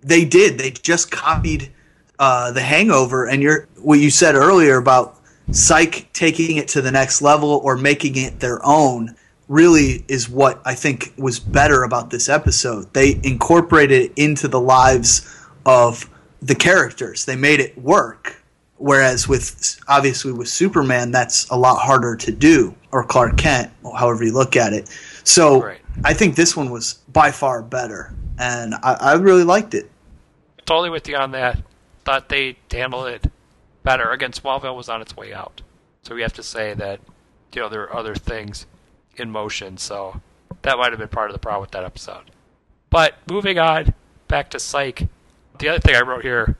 They did. They just copied uh, the Hangover, and your what you said earlier about Psych taking it to the next level or making it their own really is what I think was better about this episode. They incorporated it into the lives of the characters. They made it work. Whereas with obviously with Superman, that's a lot harder to do, or Clark Kent, however you look at it. So Right. I think this one was by far better, and I, I really liked it. Totally with you on that. Thought they handled it better. Again, Smallville was on its way out. So we have to say that, you know, there are other things in motion, so that might have been part of the problem with that episode. But moving on back to Psych, the other thing I wrote here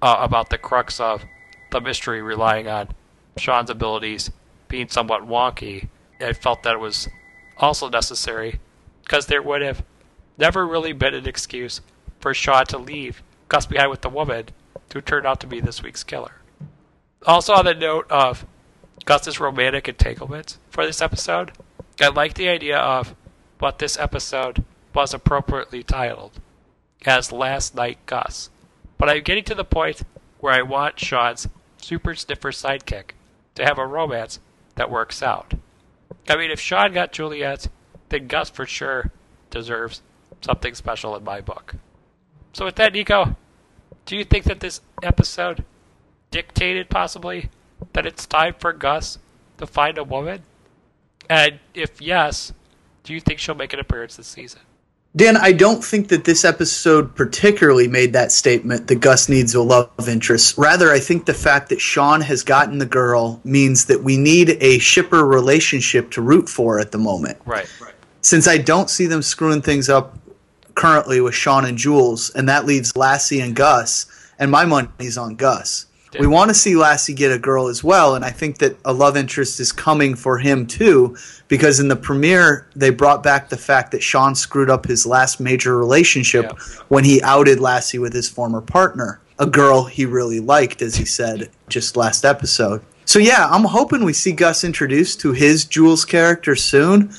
uh, about the crux of the mystery relying on Sean's abilities being somewhat wonky, I felt that it was also necessary because there would have never really been an excuse for Sean to leave Gus behind with the woman who turned out to be this week's killer. Also, on the note of Gus's romantic entanglements for this episode, I like the idea of what this episode was appropriately titled as Last Night Gus. But I'm getting to the point where I want Sean's super sniffer sidekick to have a romance that works out. I mean, if Sean got Juliet, then Gus for sure deserves something special in my book. So, with that, Nico, do you think that this episode dictated possibly that it's time for Gus to find a woman? And if yes, do you think she'll make an appearance this season? Dan, I don't think that this episode particularly made that statement that Gus needs a love interest. Rather, I think the fact that Sean has gotten the girl means that we need a shipper relationship to root for at the moment. Right. right. Since I don't see them screwing things up currently with Sean and Jules, and that leaves Lassie and Gus, and my money's on Gus. We want to see Lassie get a girl as well, and I think that a love interest is coming for him too, because in the premiere they brought back the fact that Sean screwed up his last major relationship Yeah. when he outed Lassie with his former partner, a girl he really liked, as he said just last episode. So yeah, I'm hoping we see Gus introduced to his Jules character soon,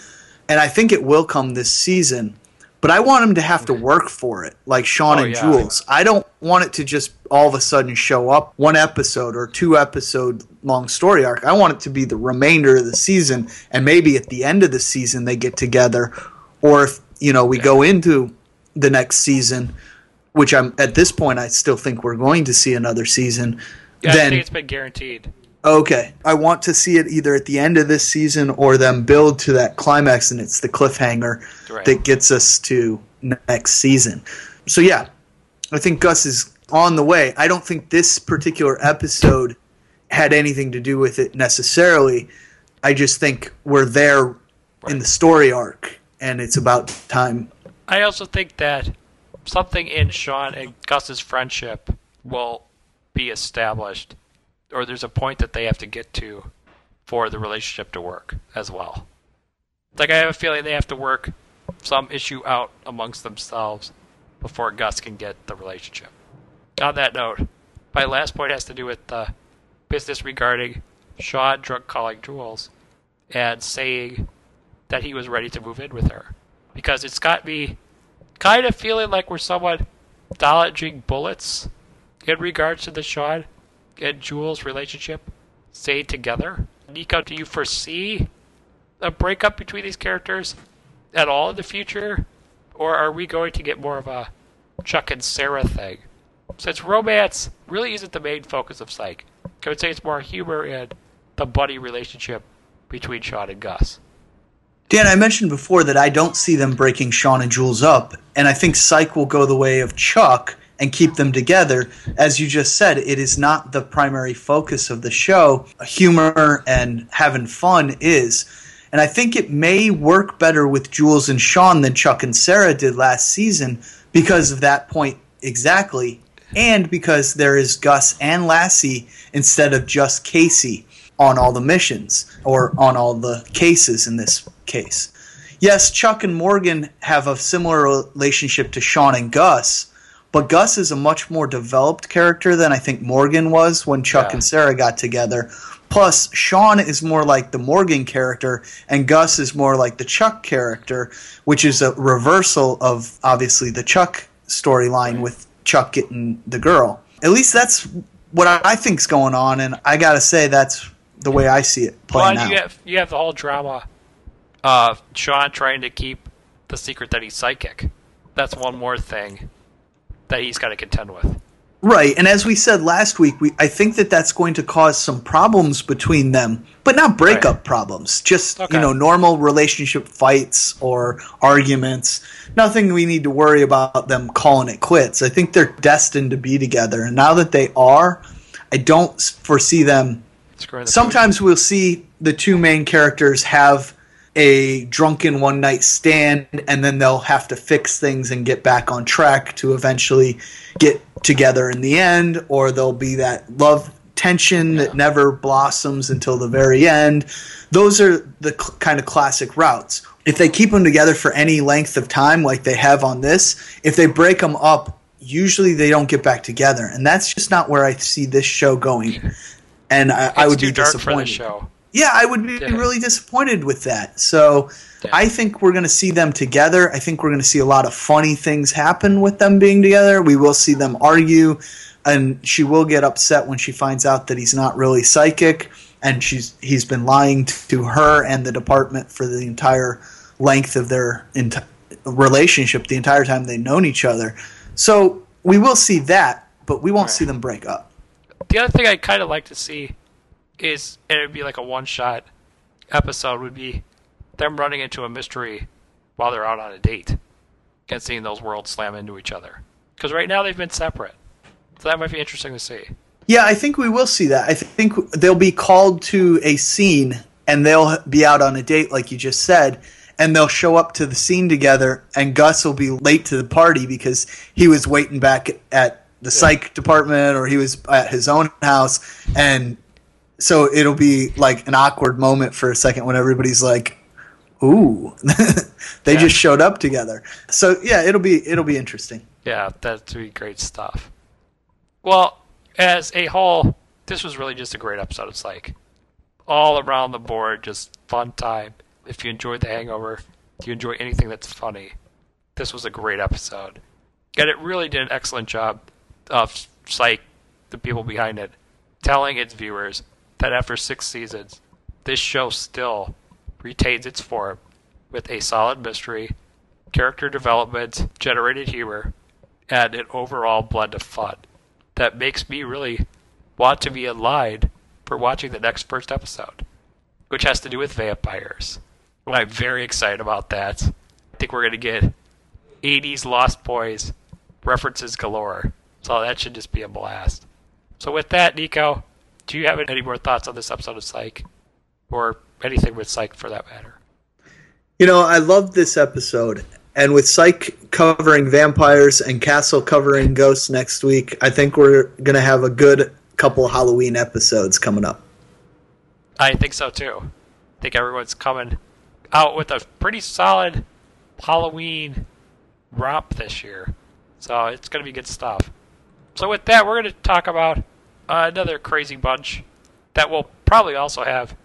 and I think it will come this season. But I want them to have to work for it, like Sean Oh, and yeah. Jules. I don't want it to just all of a sudden show up one episode or two episode long story arc. I want it to be the remainder of the season, and maybe at the end of the season they get together, or if you know we go into the next season which I'm at this point I still think we're going to see another season, Yeah, I then think it's been guaranteed. Okay, I want to see it either at the end of this season or them build to that climax and it's the cliffhanger Right. that gets us to next season. So yeah, I think Gus is on the way. I don't think this particular episode had anything to do with it necessarily. I just think we're there in the story arc and it's about time. I also think that something in Sean and Gus's friendship will be established, or there's a point that they have to get to for the relationship to work as well. Like, I have a feeling they have to work some issue out amongst themselves before Gus can get the relationship. On that note, my last point has to do with the business regarding Sean drunk calling Jules and saying that he was ready to move in with her. Because it's got me kind of feeling like we're somewhat dodging bullets in regards to the Sean and Jules relationship staying together. Nico, do you foresee a breakup between these characters at all in the future? Or are we going to get more of a Chuck and Sarah thing? Since romance really isn't the main focus of Psych, I would say it's more humor and the buddy relationship between Sean and Gus. Dan, I mentioned before that I don't see them breaking Sean and Jules up, and I think Psych will go the way of Chuck and keep them together. As you just said, it is not the primary focus of the show. Humor and having fun is. And I think it may work better with Jules and Sean than Chuck and Sarah did last season because of that point exactly, and because there is Gus and Lassie instead of just Casey on all the missions or on all the cases in this case. Yes, Chuck and Morgan have a similar relationship to Sean and Gus, but Gus is a much more developed character than I think Morgan was when Chuck Yeah. and Sarah got together. Plus, Sean is more like the Morgan character, and Gus is more like the Chuck character, which is a reversal of obviously the Chuck storyline with Chuck getting the girl. At least that's what I think's going on, and I gotta say that's the way I see it Well, playing and you out. have you have the whole drama of Sean trying to keep the secret that he's psychic. That's one more thing that he's got to contend with. Right, and as we said last week, we I think that that's going to cause some problems between them, but not breakup Right. problems. Just Okay. you know, normal relationship fights or arguments. Nothing we need to worry about them calling it quits. I think they're destined to be together, and now that they are, I don't foresee them. The Sometimes we'll see the two main characters have a drunken one night stand and then they'll have to fix things and get back on track to eventually get together in the end or there'll be that love tension that never blossoms until the very end. Those are the cl- kind of classic routes. If they keep them together for any length of time like they have on this if they break them up usually they don't get back together and that's just not where i see this show going. *laughs* And i, I would be disappointed for the show. Yeah, I would be Yeah. really disappointed with that. So Yeah. I think we're going to see them together. I think we're going to see a lot of funny things happen with them being together. We will see them argue, and she will get upset when she finds out that he's not really psychic, and she's he's been lying to her and the department for the entire length of their enti- relationship, the entire time they've known each other. So we will see that, but we won't see them break up. The other thing I'd kind of like to see is, and it'd be like a one shot episode, would be them running into a mystery while they're out on a date and seeing those worlds slam into each other. Because right now they've been separate. So that might be interesting to see. Yeah, I think we will see that. I think they'll be called to a scene and they'll be out on a date, like you just said, and they'll show up to the scene together, and Gus will be late to the party because he was waiting back at the psych department or he was at his own house, and so it'll be like an awkward moment for a second when everybody's like, "Ooh, *laughs* they Yeah. just showed up together." So yeah, it'll be it'll be interesting. Yeah, that'd be great stuff. Well, as a whole, this was really just a great episode It's like All around the board, just fun time. If you enjoyed The Hangover, if you enjoy anything that's funny, this was a great episode. And it really did an excellent job of Psych, the people behind it, telling its viewers that after six seasons, this show still retains its form with a solid mystery, character development, generated humor, and an overall blend of fun that makes me really want to be in line for watching the next first episode, which has to do with vampires. I'm very excited about that. I think we're going to get 80s Lost Boys references galore. So that should just be a blast. So with that, Nico, do you have any more thoughts on this episode of Psych? Or anything with Psych for that matter? You know, I love this episode. And with Psych covering vampires and Castle covering ghosts next week, I think we're going to have a good couple Halloween episodes coming up. I think so too. I think everyone's coming out with a pretty solid Halloween romp this year. So it's going to be good stuff. So with that, we're going to talk about uh, another crazy bunch that will probably also have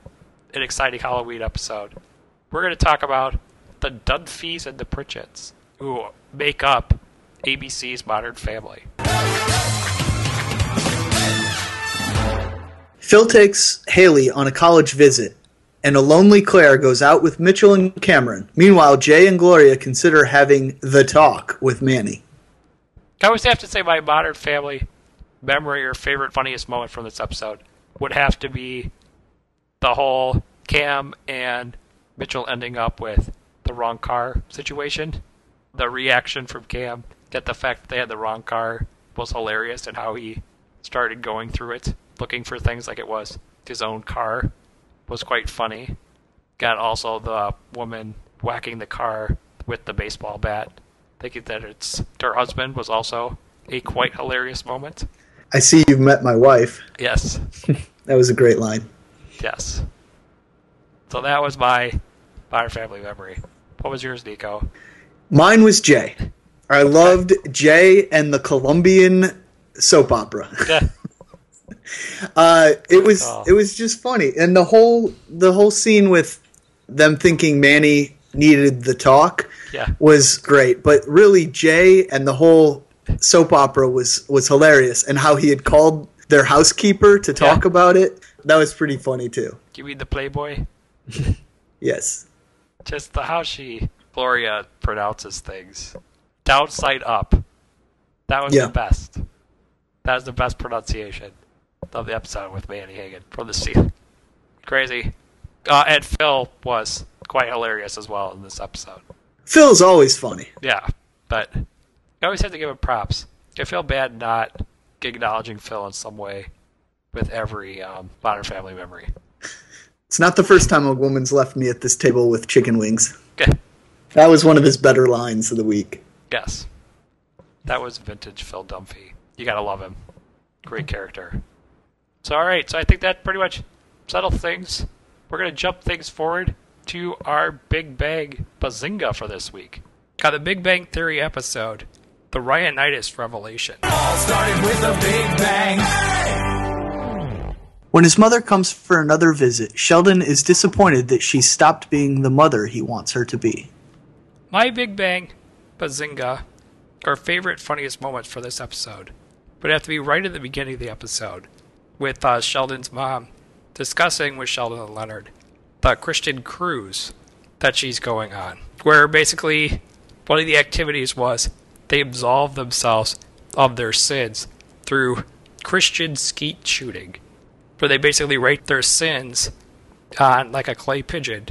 an exciting Halloween episode. We're going to talk about the Dunphys and the Pritchett's, who make up ABC's Modern Family. Phil takes Haley on a college visit, and a lonely Claire goes out with Mitchell and Cameron. Meanwhile, Jay and Gloria consider having the talk with Manny. I always have to say my Modern Family memory or favorite funniest moment from this episode would have to be the whole Cam and Mitchell ending up with the wrong car situation. The reaction from Cam at the fact that they had the wrong car was hilarious and how he started going through it, looking for things like it was his own car was quite funny. Got also the woman whacking the car with the baseball bat, thinking that it's her husband was also a quite hilarious moment. I see you've met my wife. Yes. *laughs* That was a great line. Yes. So that was my Fire Family memory. What was yours, Nico? Mine was Jay. I loved Jay and the Colombian soap opera. Yeah. *laughs* Uh, it was Oh. it was just funny, and the whole the whole scene with them thinking Manny needed the talk Yeah. was great. But really, Jay and the whole soap opera was was hilarious, and how he had called their housekeeper to talk Yeah. about it. That was pretty funny too. You mean the Playboy? *laughs* Yes. Just the how she Gloria pronounces things. Downside up. That was Yeah. the best. That was the best pronunciation of the episode with Manny Hagen from the scene. Crazy. Uh, and Phil was quite hilarious as well in this episode. Phil's always funny. Yeah, but I always have to give him props. I feel bad not acknowledging Phil in some way with every um, Modern Family memory. It's not the first time a woman's left me at this table with chicken wings. Okay. That was one of his better lines of the week. Yes. That was vintage Phil Dunphy. You gotta love him. Great character. So, alright, so I think that pretty much settles things. We're gonna jump things forward to our Big Bang Bazinga for this week. Got the Big Bang Theory episode, The Rhinitis Revelation. All started with a big bang. When his mother comes for another visit, Sheldon is disappointed that she stopped being the mother he wants her to be. My Big Bang Bazinga, our favorite, funniest moments for this episode, would have to be right at the beginning of the episode with uh, Sheldon's mom discussing with Sheldon and Leonard the Christian cruise that she's going on, where basically one of the activities was they absolve themselves of their sins through Christian skeet shooting, where they basically write their sins on like a clay pigeon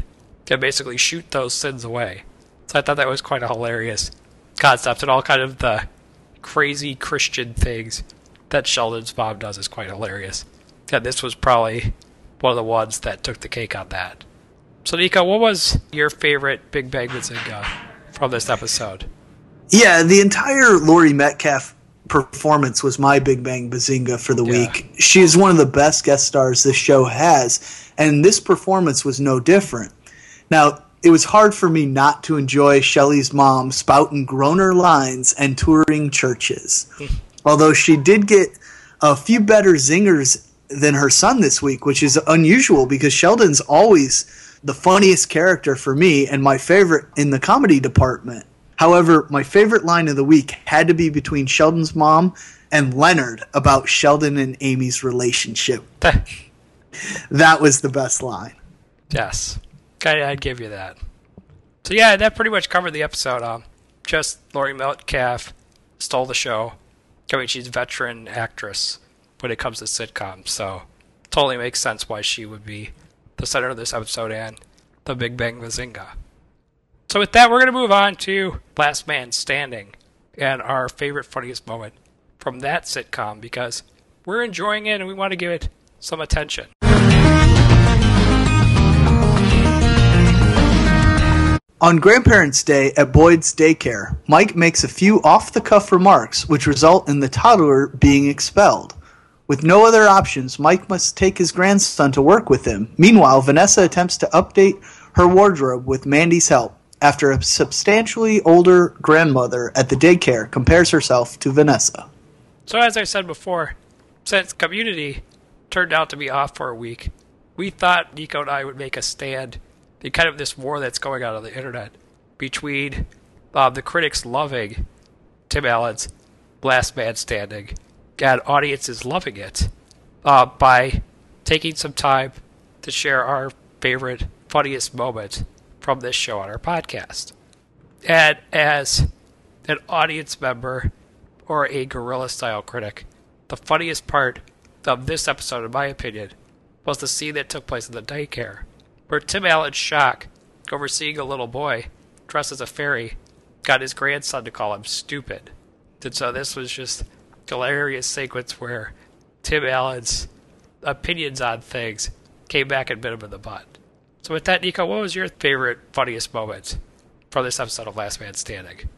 and basically shoot those sins away. So I thought that was quite a hilarious concept, and all kind of the crazy Christian things that Sheldon's mom does is quite hilarious. And this was probably one of the ones that took the cake on that. So Nico, what was your favorite Big Bang Bazinga from this episode? Yeah, the entire Laurie Metcalf performance was my Big Bang Bazinga for the Yeah. week. She is one of the best guest stars this show has, and this performance was no different. Now, it was hard for me not to enjoy Shelley's mom spouting groaner lines and touring churches. *laughs* Although she did get a few better zingers than her son this week, which is unusual because Sheldon's always the funniest character for me and my favorite in the comedy department. However, my favorite line of the week had to be between Sheldon's mom and Leonard about Sheldon and Amy's relationship. *laughs* That was the best line. yes, I, I'd give you that. So yeah, that pretty much covered the episode. Um, just Laurie Metcalf stole the show. I mean, she's a veteran actress when it comes to sitcoms, so totally makes sense why she would be the center of this episode and the Big Bang Bazinga. So with that, we're going to move on to Last Man Standing and our favorite funniest moment from that sitcom because we're enjoying it and we want to give it some attention. On Grandparents' Day at Boyd's daycare, Mike makes a few off the cuff remarks which result in the toddler being expelled. With no other options, Mike must take his grandson to work with him. Meanwhile, Vanessa attempts to update her wardrobe with Mandy's help after a substantially older grandmother at the daycare compares herself to Vanessa. So, as I said before, since Community turned out to be off for a week, we thought Nico and I would make a stand in kind of this war that's going on on the internet between uh, the critics loving Tim Allen's Last Man Standing and audiences loving it uh, by taking some time to share our favorite, funniest moment from this show on our podcast. And as an audience member or a guerrilla style critic, the funniest part of this episode, in my opinion, was the scene that took place in the daycare, where Tim Allen's shock over seeing a little boy dressed as a fairy got his grandson to call him stupid. And so this was just hilarious sequence where Tim Allen's opinions on things came back and bit him in the butt. So with that, Nico, what was your favorite, funniest moment from this episode of Last Man Standing?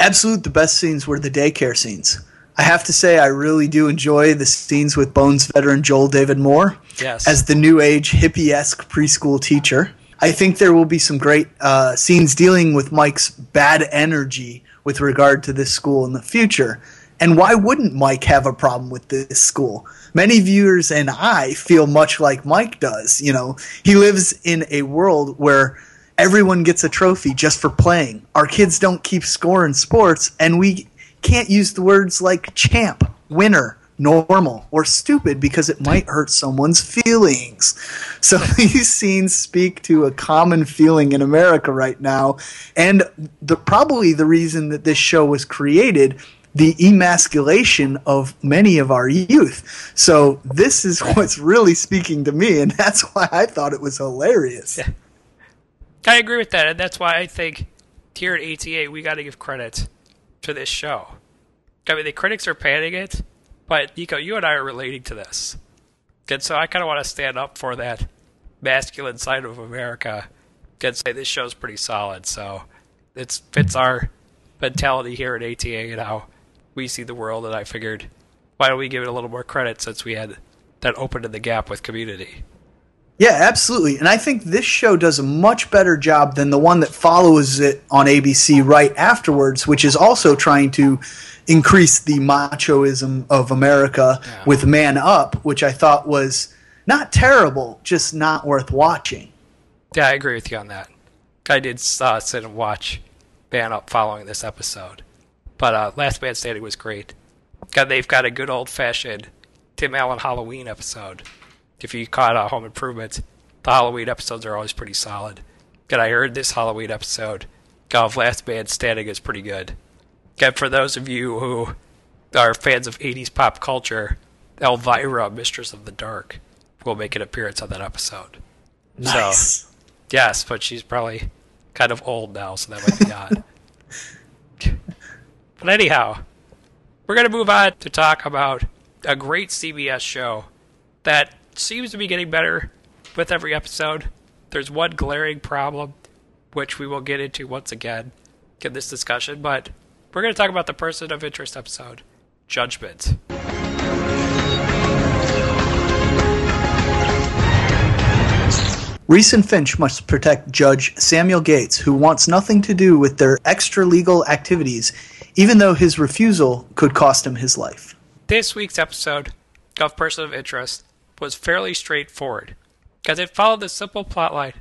Absolute the best scenes were the daycare scenes. I have to say, I really do enjoy the scenes with Bones veteran Joel David Moore Yes. as the new age hippie esque preschool teacher. I think there will be some great uh, scenes dealing with Mike's bad energy with regard to this school in the future. And why wouldn't Mike have a problem with this school? Many viewers and I feel much like Mike does. You know, he lives in a world where everyone gets a trophy just for playing. Our kids don't keep score in sports, and we can't use the words like champ, winner, normal, or stupid because it might hurt someone's feelings. So *laughs* these scenes speak to a common feeling in America right now, and the probably the reason that this show was created. The emasculation of many of our youth. So, this is *laughs* what's really speaking to me, and that's why I thought it was hilarious. Yeah. I agree with that, and that's why I think here at ATA we got to give credit to this show. I mean, the critics are panning it, but Nico, you and I are relating to this, and so I kind of want to stand up for that masculine side of America and say this show's pretty solid. So it fits our mentality here at ATA and how we see the world. And I figured, why don't we give it a little more credit since we had that opened the gap with Community? Yeah, absolutely. And I think this show does a much better job than the one that follows it on ABC right afterwards, which is also trying to increase the machoism of America Yeah. with Man Up, which I thought was not terrible, just not worth watching. Yeah, I agree with you on that. I did uh, sit and watch Man Up following this episode, but uh, Last Man Standing was great. God, they've got a good old fashioned Tim Allen Halloween episode. If you caught uh, Home Improvement, the Halloween episodes are always pretty solid. God, I heard this Halloween episode of Last Man Standing is pretty good. God, for those of you who are fans of 80s pop culture, Elvira, Mistress of the Dark, will make an appearance on that episode. Nice. Yes, but she's probably kind of old now, so that might be odd. *laughs* but anyhow, we're going to move on to talk about a great CBS show that seems to be getting better with every episode. There's one glaring problem, which we will get into once again in this discussion, but we're going to talk about the person of interest episode, Judgment. Reese and Finch must protect Judge Samuel Gates, who wants nothing to do with their extra legal activities, even though his refusal could cost him his life. This week's episode of Person of Interest was fairly straightforward, because it followed the simple plotline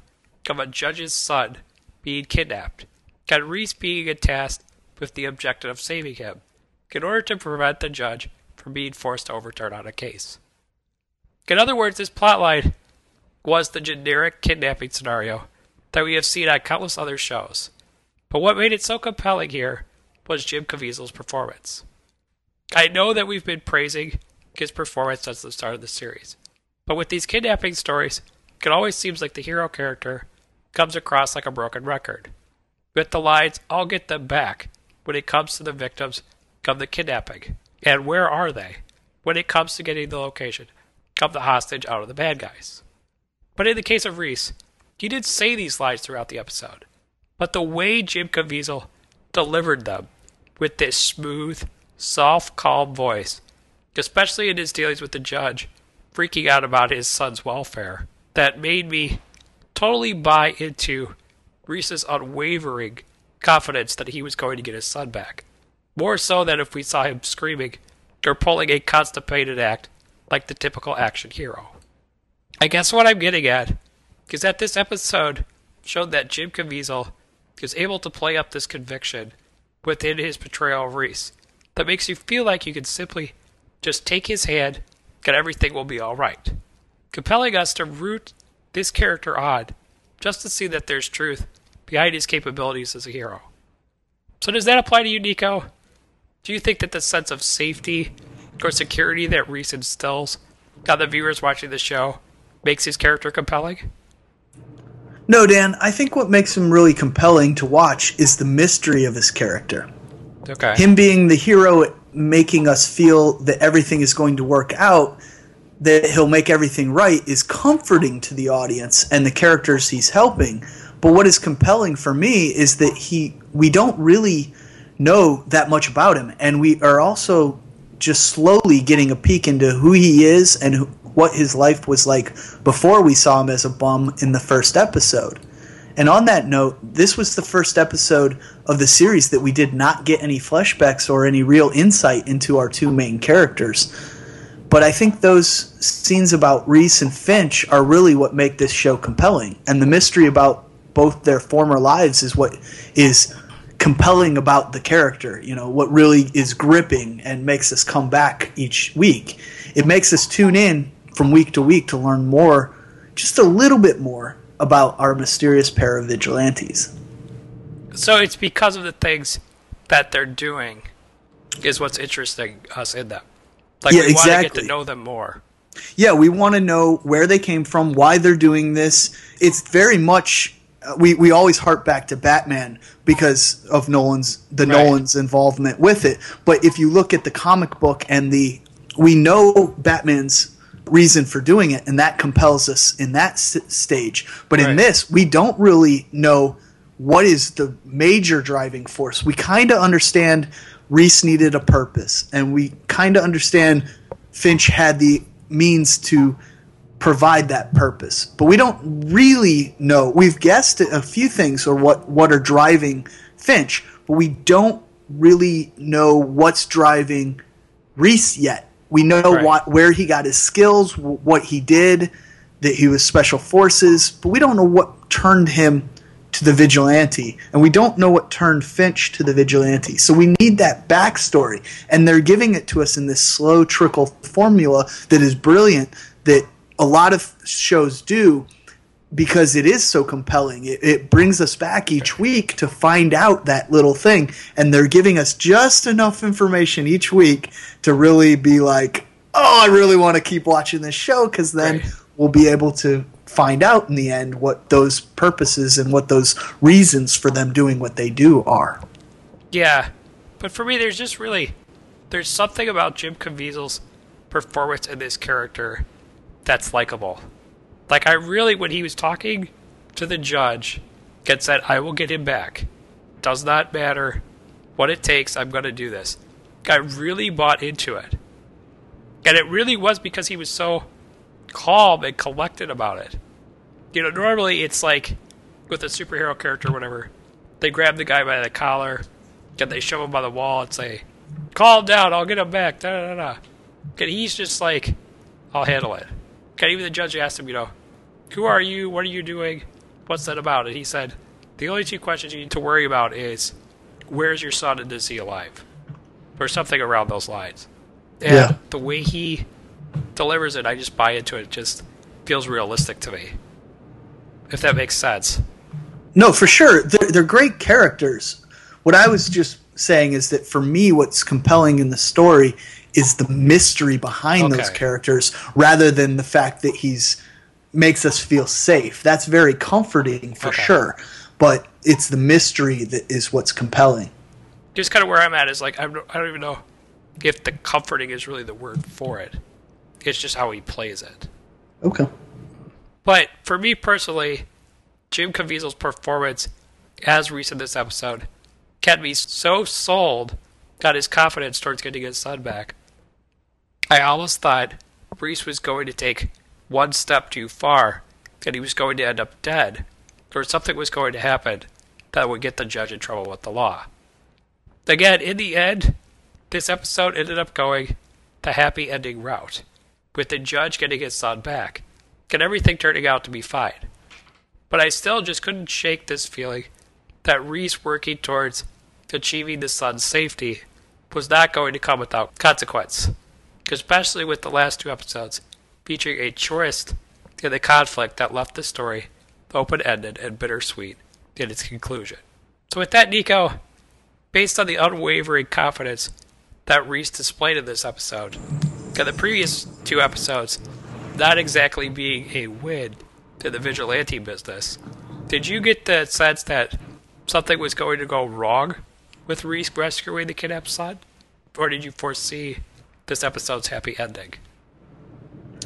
of a judge's son being kidnapped, and Reese being tasked with the objective of saving him, in order to prevent the judge from being forced to overturn on a case. In other words, this plotline was the generic kidnapping scenario that we have seen on countless other shows. But what made it so compelling here was Jim Caviezel's performance. I know that we've been praising his performance since the start of the series, but with these kidnapping stories, it always seems like the hero character comes across like a broken record. With the lines, I'll get them back, when it comes to the victims come the kidnapping. And where are they? When it comes to getting the location come the hostage out of the bad guys. But in the case of Reese, he did say these lines throughout the episode. But the way Jim Caviezel delivered them with this smooth, soft, calm voice, especially in his dealings with the judge, freaking out about his son's welfare, that made me totally buy into Reese's unwavering confidence that he was going to get his son back. More so than if we saw him screaming or pulling a constipated act like the typical action hero. I guess what I'm getting at is that this episode showed that Jim Caviezel is able to play up this conviction within his portrayal of Reese that makes you feel like you can simply just take his hand and everything will be alright. Compelling us to root this character on just to see that there's truth behind his capabilities as a hero. So does that apply to you, Nico? Do you think that the sense of safety or security that Reese instills on the viewers watching the show makes his character compelling? No, Dan, I think what makes him really compelling to watch is the mystery of his character. Okay. Him being the hero, making us feel that everything is going to work out, that he'll make everything right, is comforting to the audience and the characters he's helping. But what is compelling for me is that he we don't really know that much about him, and we are also just slowly getting a peek into who he is and what his life was like before we saw him as a bum in the first episode. And on that note, this was the first episode of the series that we did not get any flashbacks or any real insight into our two main characters. But I think those scenes about Reese and Finch are really what make this show compelling. And the mystery about both their former lives is what is compelling about the character, you know, what really is gripping and makes us come back each week. It makes us tune in from week to week to learn more, just a little bit more, about our mysterious pair of vigilantes. So it's because of the things that they're doing is what's interesting us in them. Like Yeah, we want to get exactly. to know them more. Yeah, we want to know where they came from, why they're doing this. It's very much uh, Uh, we we always harp back to Batman because of Nolan's the Right. Nolan's involvement with it. But if you look at the comic book and the we know Batman's reason for doing it, and that compels us in that s- stage. But in this, we don't really know what is the major driving force. We kind of understand Reese needed a purpose, and we kind of understand Finch had the means to provide that purpose. But we don't really know. We've guessed a few things or what what are driving Finch, but we don't really know what's driving Reese yet. We know Right. what where he got his skills, wh- what he did, that he was special forces, but we don't know what turned him to the vigilante, and we don't know what turned Finch to the vigilante. So we need that backstory, and they're giving it to us in this slow trickle formula that is brilliant. That a lot of shows do because it is so compelling. It, it brings us back each week to find out that little thing, and they're giving us just enough information each week to really be like, "Oh, I really want to keep watching this show," because then Right. we'll be able to find out in the end what those purposes and what those reasons for them doing what they do are. Yeah, but for me, there's just really there's something about Jim Caviezel's performance in this character that's likable. Like I really, when he was talking to the judge, and said, "I will get him back. Does not matter what it takes. I'm going to do this." I really bought into it, and it really was because he was so calm and collected about it. You know, normally it's like with a superhero character, or whatever, they grab the guy by the collar and they shove him by the wall and say, "Calm down, I'll get him back." Da da. da. And he's just like, "I'll handle it." And even the judge asked him, you know, "Who are you? What are you doing? What's that about?" And he said, "The only two questions you need to worry about is, where's your son and is he alive?" Or something around those lines. And Yeah. the way he delivers it, I just buy into it. It just feels realistic to me. If that makes sense. No, for sure. They're, they're great characters. What I was just saying is that for me, what's compelling in the story is the mystery behind those characters rather than the fact that he's makes us feel safe. That's very comforting for Okay. sure, but it's the mystery that is what's compelling. Just kind of where I'm at is like I don't even know if the comforting is really the word for it. It's just how he plays it. Okay. But for me personally, Jim Caviezel's performance as Reese in this episode kept me so sold, got his confidence towards getting his son back. I almost thought Reese was going to take one step too far, and he was going to end up dead, or something was going to happen that would get the judge in trouble with the law. Again, in the end, this episode ended up going the happy ending route, with the judge getting his son back, and everything turning out to be fine. But I still just couldn't shake this feeling that Reese working towards achieving the son's safety was not going to come without consequence. Especially with the last two episodes featuring a twist in the conflict that left the story open ended and bittersweet in its conclusion. So, with that, Nico, based on the unwavering confidence that Reese displayed in this episode, and the previous two episodes not exactly being a win to the vigilante business, did you get the sense that something was going to go wrong with Reese rescuing the kidnapped son? Or did you foresee this episode's happy ending?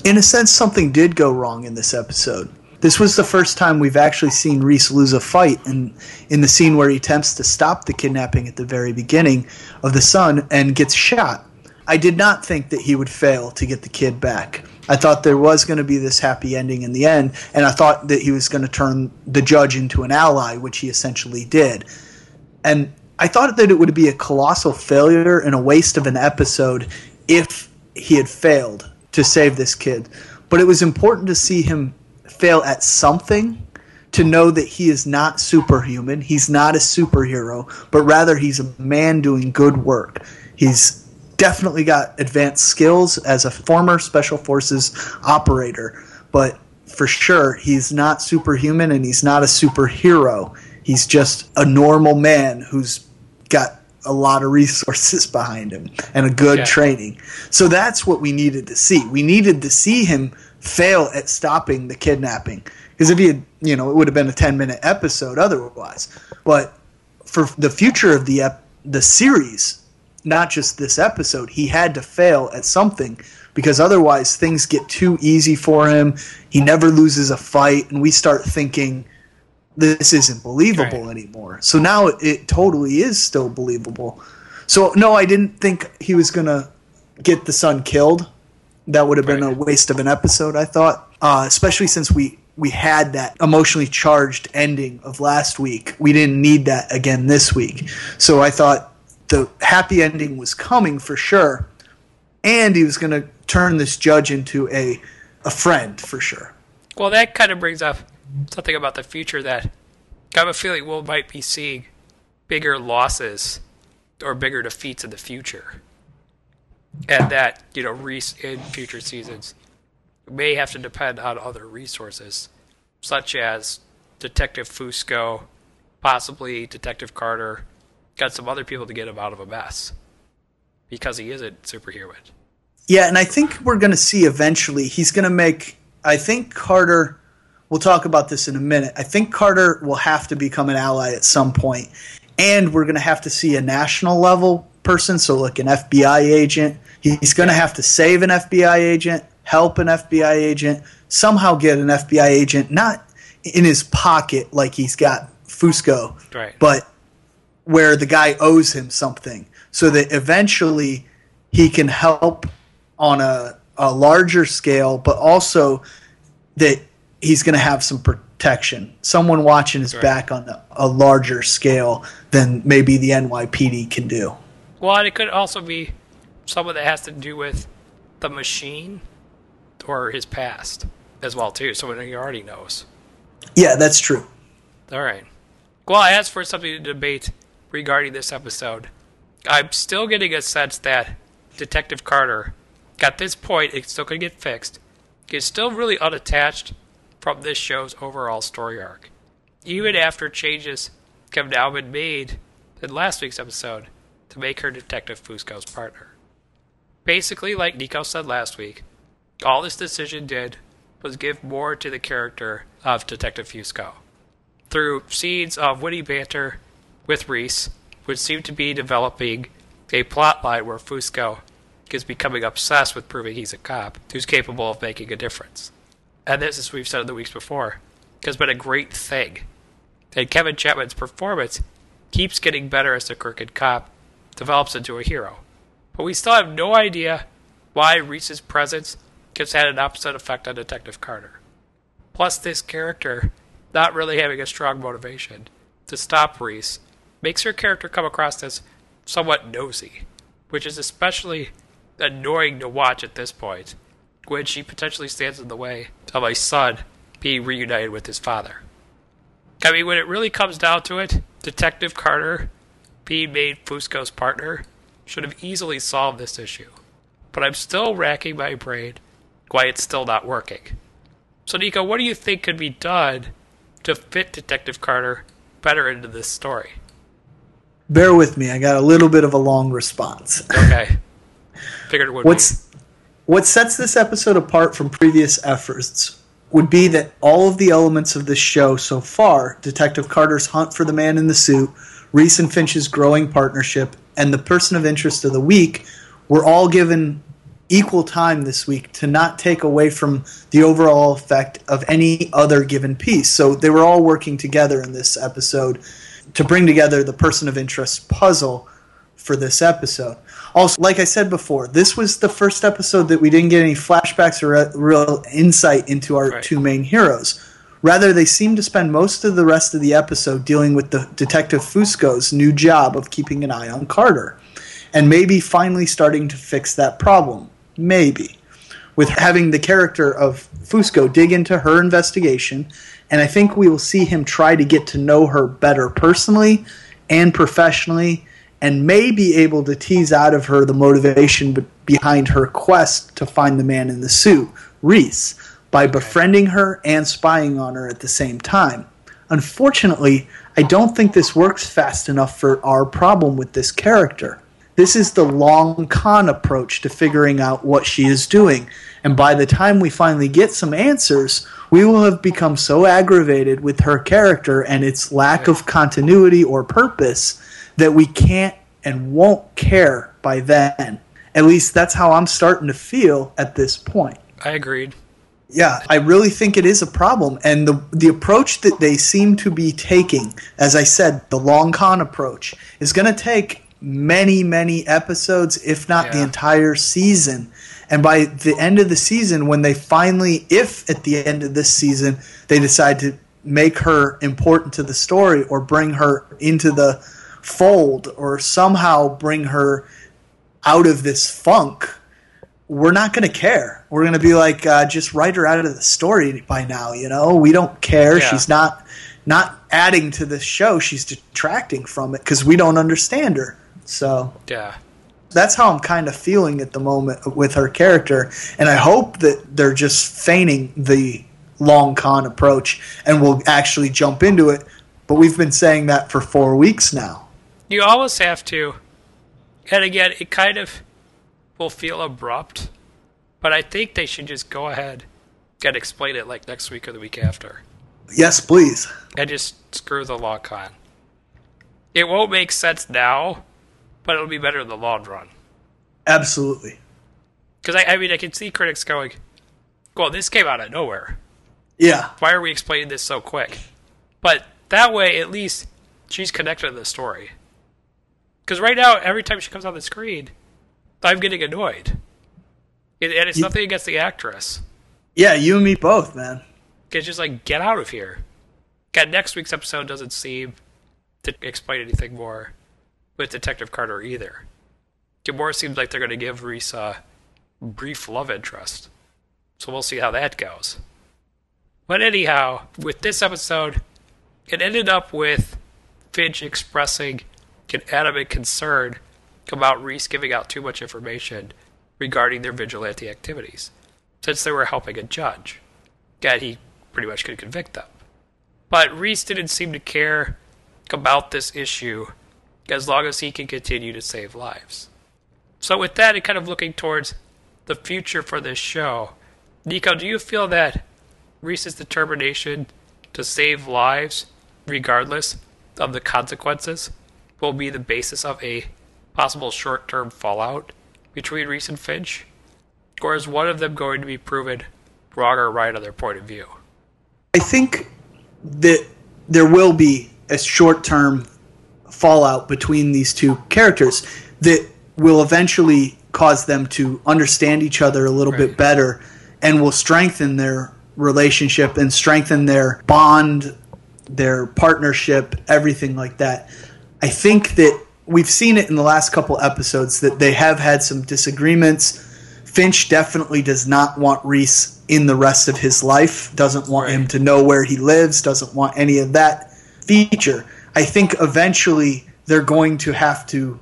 in a sense, something did go wrong in this episode. This was the first time we've actually seen Reese lose a fight in in the scene where he attempts to stop the kidnapping at the very beginning of the sun and gets shot. I did not think that he would fail to get the kid back. I thought there was going to be this happy ending in the end, and I thought that he was going to turn the judge into an ally, which he essentially did. And I thought that it would be a colossal failure and a waste of an episode if he had failed to save this kid. But it was important to see him fail at something to know that he is not superhuman. He's not a superhero, but rather he's a man doing good work. He's definitely got advanced skills as a former special forces operator, but for sure he's not superhuman and he's not a superhero. He's just a normal man who's got a lot of resources *laughs* behind him and a good Yeah. training. So that's what we needed to see. We needed to see him fail at stopping the kidnapping. Because if he had, you know, it would have been a 10 minute episode otherwise. But for the future of the ep- the series, not just this episode, he had to fail at something because otherwise things get too easy for him. He never loses a fight, and we start thinking this isn't believable Right. anymore. So now it, it totally is still believable. So no, I didn't think he was gonna get the son killed. That would have been a waste of an episode. I thought, uh, especially since we we had that emotionally charged ending of last week. We didn't need that again this week. So I thought the happy ending was coming for sure, and he was going to turn this judge into a a friend for sure. Well, that kind of brings up something about the future that I have a feeling we might be seeing bigger losses or bigger defeats in the future. And that, you know, Reese in future seasons may have to depend on other resources, such as Detective Fusco, possibly Detective Carter, got some other people to get him out of a mess. Because he isn't superhuman. Yeah, and I think we're going to see eventually he's going to make. I think Carter. We'll talk about this in a minute. I think Carter will have to become an ally at some point, and we're going to have to see a national level person, so like an FBI agent. He's going to have to save an FBI agent, help an FBI agent, somehow get an FBI agent not in his pocket like he's got Fusco, Right. but where the guy owes him something so that eventually he can help on a, a larger scale, but also that he's going to have some protection. Someone watching his Right. back on a, a larger scale than maybe the NYPD can do. Well, and it could also be someone that has to do with the machine or his past as well too. Someone he already knows. Yeah, that's true. All right. Well, as for something to debate regarding this episode, I'm still getting a sense that Detective Carter, at this point, it still to get fixed, is still really unattached from this show's overall story arc. Even after changes have now been made in last week's episode, to make her Detective Fusco's partner. Basically, like Nico said last week, all this decision did was give more to the character of Detective Fusco. Through scenes of witty banter with Reese, which seemed to be developing a plot line where Fusco is becoming obsessed with proving he's a cop who's capable of making a difference. And this, as we've said in the weeks before, has been a great thing. And Kevin Chapman's performance keeps getting better as the crooked cop develops into a hero. But we still have no idea why Reese's presence has had an opposite effect on Detective Carter. Plus, this character not really having a strong motivation to stop Reese makes her character come across as somewhat nosy, which is especially annoying to watch at this point, when she potentially stands in the way of my son being reunited with his father. I mean, when it really comes down to it, Detective Carter being made Fusco's partner should have easily solved this issue. But I'm still racking my brain why it's still not working. So, Nico, what do you think could be done to fit Detective Carter better into this story? Bear with me. I got a little bit of a long response. Okay. *laughs* Figured it would What's be. What sets this episode apart from previous efforts would be that all of the elements of this show so far, Detective Carter's hunt for the man in the suit, Reese and Finch's growing partnership, and the person of interest of the week, were all given equal time this week to not take away from the overall effect of any other given piece. So they were all working together in this episode to bring together the person of interest puzzle for this episode. Also, like I said before, this was the first episode that we didn't get any flashbacks or re- real insight into our Right. two main heroes. Rather, they seem to spend most of the rest of the episode dealing with the Detective Fusco's new job of keeping an eye on Carter. And maybe finally starting to fix that problem. Maybe. With having the character of Fusco dig into her investigation, and I think we will see him try to get to know her better personally and professionally, and may be able to tease out of her the motivation be- behind her quest to find the man in the suit, Reese, by befriending her and spying on her at the same time. Unfortunately, I don't think this works fast enough for our problem with this character. This is the long con approach to figuring out what she is doing. And by the time we finally get some answers, we will have become so aggravated with her character and its lack of continuity or purpose that we can't and won't care by then. At least that's how I'm starting to feel at this point. I agreed. Yeah, I really think it is a problem, and the the approach that they seem to be taking, as I said, the long con approach, is going to take many, many episodes, if not the entire season. And by the end of the season, when they finally, if at the end of this season they decide to make her important to the story or bring her into the fold or somehow bring her out of this funk, we're not going to care. We're going to be like, uh, just write her out of the story by now. You know, we don't care. Yeah. She's not not adding to the show. She's detracting from it because we don't understand her. So Yeah. that's how I'm kind of feeling at the moment with her character, and I hope that they're just feigning the long con approach and will actually jump into it. But we've been saying that for four weeks now. You always have to. And again, it kind of will feel abrupt, but I think they should just go ahead and explain it like next week or the week after. Yes, please. And just screw the long con. It won't make sense now, but it'll be better in the long run. Absolutely. Because I, I mean, I can see critics going, well, this came out of nowhere. Yeah. Why are we explaining this so quick? But that way, at least she's connected to the story. Because right now, every time she comes on the screen, I'm getting annoyed. And it's Ye- nothing against the actress. Yeah, you and me both, man. It's just like, get out of here. God, next week's episode doesn't seem to explain anything more with Detective Carter either. It more seems like they're going to give Reese a brief love interest. So we'll see how that goes. But anyhow, with this episode, it ended up with Finch expressing an adamant concern about Reese giving out too much information regarding their vigilante activities, since they were helping a judge. God, he pretty much could convict them. But Reese didn't seem to care about this issue as long as he can continue to save lives. So, with that, and kind of looking towards the future for this show, Nico, do you feel that Reese's determination to save lives, regardless of the consequences, will be the basis of a possible short term fallout between Reese and Finch? Or is one of them going to be proven wrong or right on their point of view? I think that there will be a short term fallout between these two characters that will eventually cause them to understand each other a little Right. bit better and will strengthen their relationship and strengthen their bond, their partnership, everything like that. I think that we've seen it in the last couple episodes that they have had some disagreements. Finch definitely does not want Reese in the rest of his life, doesn't want Right. him to know where he lives, doesn't want any of that feature. I think eventually they're going to have to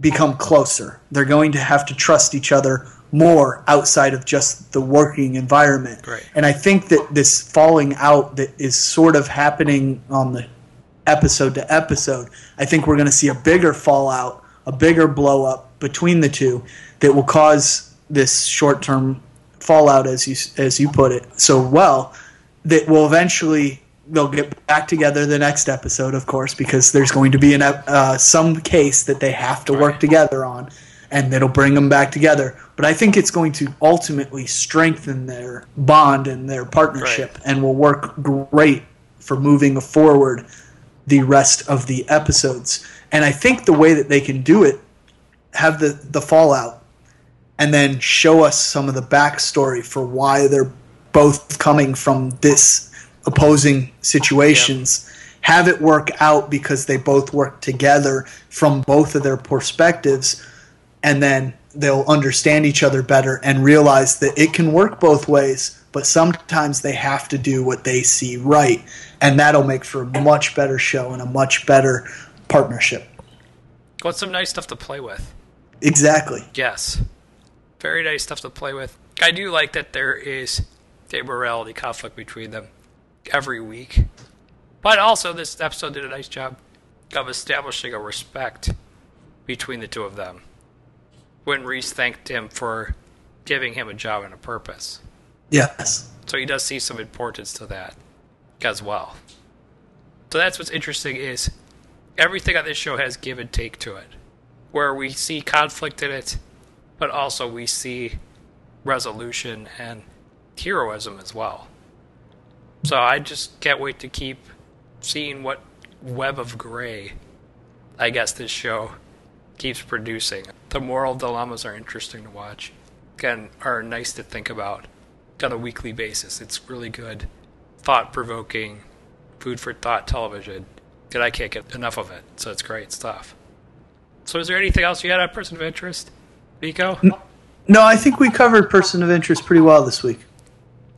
become closer. They're going to have to trust each other more outside of just the working environment. Right. And I think that this falling out that is sort of happening on the episode to episode, I think we're going to see a bigger fallout, a bigger blow up between the two that will cause this short term fallout, as you as you put it so well, that will eventually they'll get back together the next episode, of course, because there's going to be an uh, some case that they have to work Right. together on, and it'll bring them back together. But I think it's going to ultimately strengthen their bond and their partnership, and will work great for moving forward the rest of the episodes. And I think the way that they can do it, have the the fallout, and then show us some of the backstory for why they're both coming from this opposing situations. Have it work out because they both work together from both of their perspectives, and then they'll understand each other better and realize that it can work both ways, but sometimes they have to do what they see right, and that'll make for a much better show and a much better partnership. Got some nice stuff to play with. Exactly. Yes. Very nice stuff to play with. I do like that there is a morality conflict between them every week. But also, this episode did a nice job of establishing a respect between the two of them. When Reese thanked him for giving him a job and a purpose. Yes. So he does see some importance to that as well. So that's what's interesting is everything on this show has give and take to it. Where we see conflict in it, but also we see resolution and heroism as well. So I just can't wait to keep seeing what web of gray I guess this show keeps producing. The moral dilemmas are interesting to watch. Again, are nice to think about on a weekly basis. It's really good, thought provoking, food for thought television. And I can't get enough of it. So it's great stuff. So is there anything else you had on person of interest, Nico? No, I think we covered person of interest pretty well this week.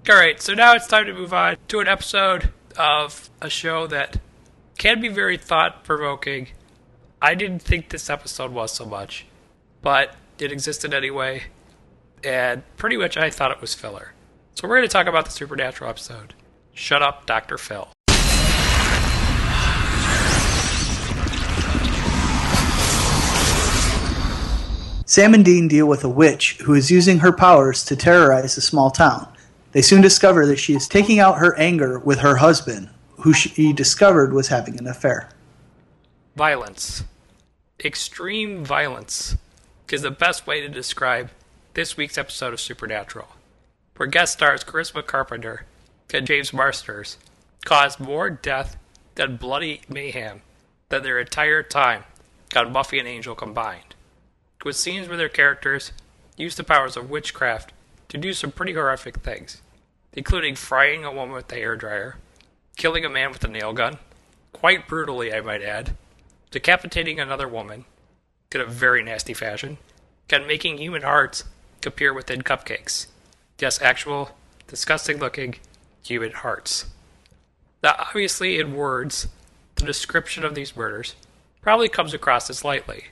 All right, so now it's time to move on to an episode of a show that can be very thought provoking. I didn't think this episode was so much, but it existed anyway, and pretty much I thought it was filler. So we're going to talk about the Supernatural episode. Shut up, Dr. Phil. Sam and Dean deal with a witch who is using her powers to terrorize a small town. They soon discover that she is taking out her anger with her husband, who she discovered was having an affair. Violence. Extreme violence is the best way to describe this week's episode of Supernatural, where guest stars Charisma Carpenter and James Marsters caused more death than bloody mayhem than their entire time on Buffy and Angel combined, with scenes where their characters used the powers of witchcraft to do some pretty horrific things, including frying a woman with a hairdryer, killing a man with a nail gun, quite brutally, I might add, decapitating another woman in a very nasty fashion, and making human hearts appear within cupcakes. Yes, actual, disgusting looking human hearts. Now, obviously, in words, the description of these murders probably comes across as lightly.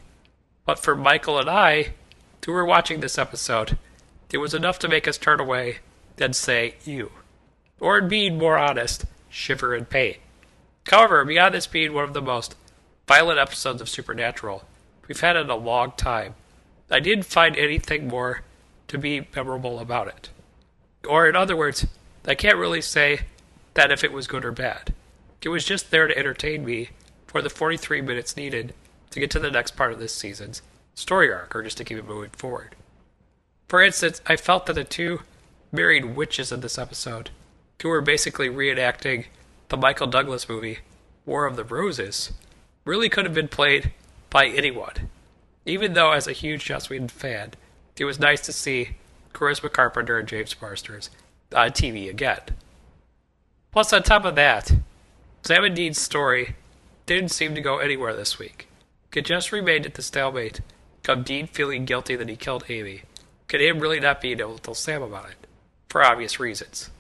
But for Michael and I, who were watching this episode, it was enough to make us turn away and say, ew. Or, in being more honest, shiver in pain. However, beyond this being one of the most violent episodes of Supernatural we've had in a long time. I didn't find anything more to be memorable about it. Or, in other words, I can't really say that if it was good or bad. It was just there to entertain me for the 43 minutes needed to get to the next part of this season's story arc, or just to keep it moving forward. For instance, I felt that the two married witches in this episode, who were basically reenacting the Michael Douglas movie, War of the Roses, really could have been played by anyone. Even though, as a huge Joss Whedon fan, it was nice to see Charisma Carpenter and James Marsters uh, on TV again. Plus, on top of that, Sam and Dean's story didn't seem to go anywhere this week. It just remained at the stalemate of Dean feeling guilty that he killed Amy, could him really not being able to tell Sam about it, for obvious reasons.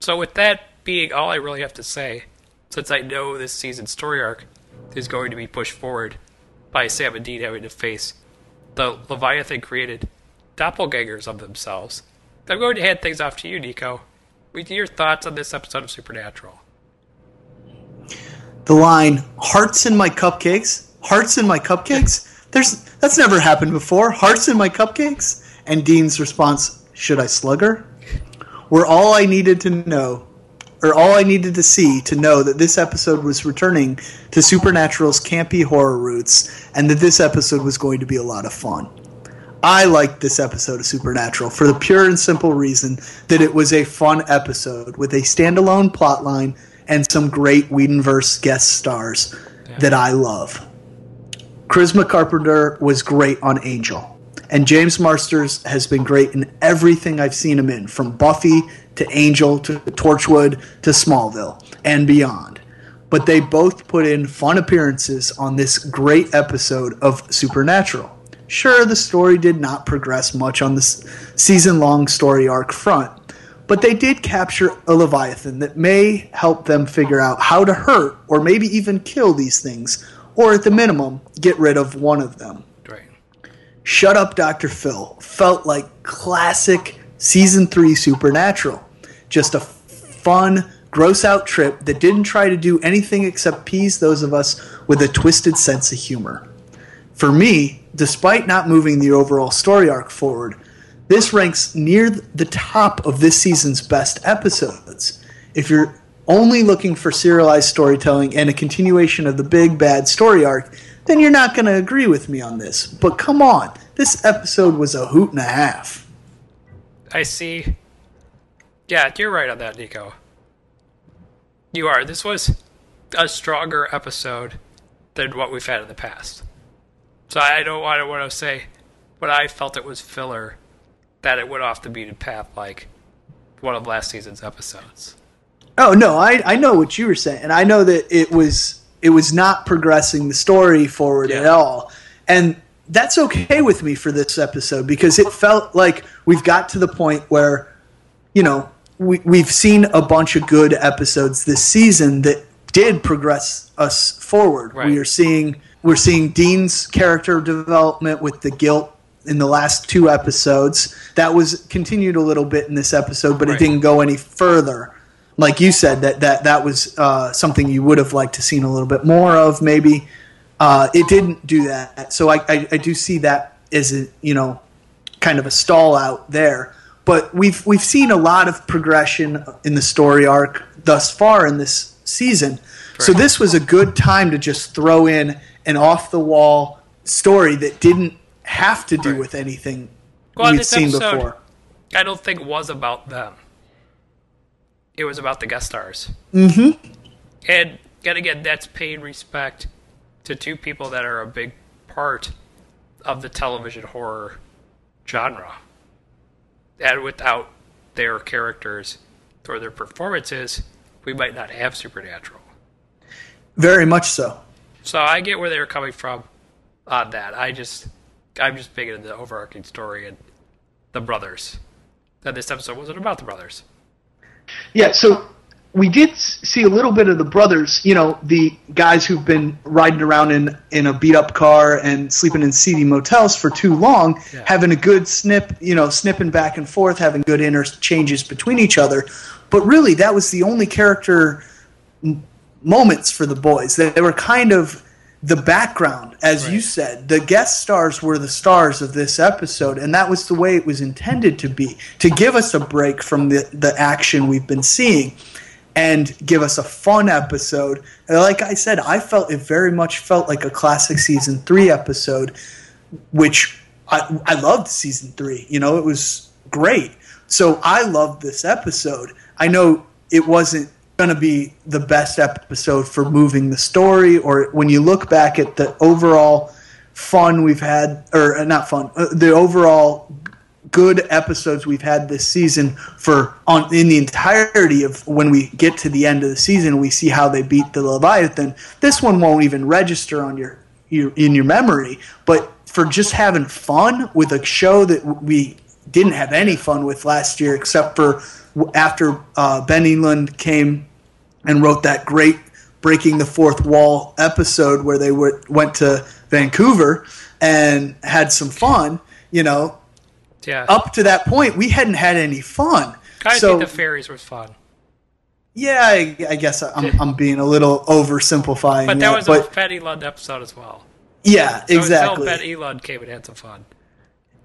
So, with that being all I really have to say, since I know this season's story arc is going to be pushed forward by Sam and Dean having to face the Leviathan created doppelgangers of themselves, I'm going to hand things off to you, Nico, with your thoughts on this episode of Supernatural. The line "Hearts in my cupcakes, hearts in my cupcakes." There's that's never happened before. Hearts in my cupcakes, and Dean's response: "Should I slug her?" Were all I needed to know, or all I needed to see to know that this episode was returning to Supernatural's campy horror roots, and that this episode was going to be a lot of fun. I liked this episode of Supernatural for the pure and simple reason that it was a fun episode with a standalone plotline and some great Whedonverse guest stars that I love. Charisma Carpenter was great on Angel, and James Marsters has been great in everything I've seen him in, from Buffy to Angel to Torchwood to Smallville and beyond. But they both put in fun appearances on this great episode of Supernatural. Sure, the story did not progress much on the season long story arc front, but they did capture a Leviathan that may help them figure out how to hurt or maybe even kill these things, or at the minimum, get rid of one of them. Right. Shut Up Dr. Phil felt like classic season 3 Supernatural. Just a fun, gross out trip that didn't try to do anything except tease those of us with a twisted sense of humor. For me, despite not moving the overall story arc forward, this ranks near the top of this season's best episodes. If you're only looking for serialized storytelling and a continuation of the big bad story arc, then you're not going to agree with me on this. But come on, this episode was a hoot and a half. I see. Yeah, you're right on that, Nico. You are. This was a stronger episode than what we've had in the past. So I don't want to want to say, but I felt it was filler that it went off the beaten path like one of last season's episodes. Oh no, I I know what you were saying, and I know that it was it was not progressing the story forward at all, and that's okay with me for this episode because it felt like we've got to the point where, you know, we we've seen a bunch of good episodes this season that did progress us forward. Right. We are seeing we're seeing Dean's character development with the guilt in the last two episodes. That was continued a little bit in this episode, but Right. it didn't go any further. Like you said, that that that was uh, something you would have liked to seen a little bit more of, maybe. Uh, it didn't do that, so I, I, I do see that as a you know kind of a stall out there. But we've we've seen a lot of progression in the story arc thus far in this season. So this was a good time to just throw in an off the wall story that didn't have to do with anything Well, this seen before. I don't think it was about them. It was about the guest stars. Mm-hmm. And, and again, that's paying respect to two people that are a big part of the television horror genre. And without their characters or their performances, we might not have Supernatural. Very much so. So I get where they were coming from on that. I just, I'm just big into the overarching story and the brothers. That this episode wasn't about the brothers. Yeah, so we did see a little bit of the brothers, you know, the guys who've been riding around in, in a beat up car and sleeping in seedy motels for too long, Yeah. having a good snip, you know, snipping back and forth, having good interchanges between each other. But really, that was the only character moments for the boys. They, they were kind of the background, as you said, the guest stars were the stars of this episode, and that was the way it was intended to be to give us a break from the, the action we've been seeing and give us a fun episode. And like I said, I felt it very much felt like a classic season three episode, which I, I loved season three. You know, it was great. So I loved this episode. I know it wasn't going to be the best episode for moving the story, or when you look back at the overall fun we've had, or uh, not fun, uh, the overall good episodes we've had this season for on in the entirety of when we get to the end of the season we see how they beat the leviathan. This one won't even register on your, your in your memory but for just having fun with a show that we didn't have any fun with last year except for after uh, ben Edlund came and wrote that great breaking the fourth wall episode where they were, went to vancouver and had some fun you know Yeah. up to that point, we hadn't had any fun. I so think the fairies were fun. yeah, I, I guess I'm, I'm being a little oversimplifying. But that was but a Ben Edlund episode as well. yeah, So exactly. Until Ben Edlund came and had some fun.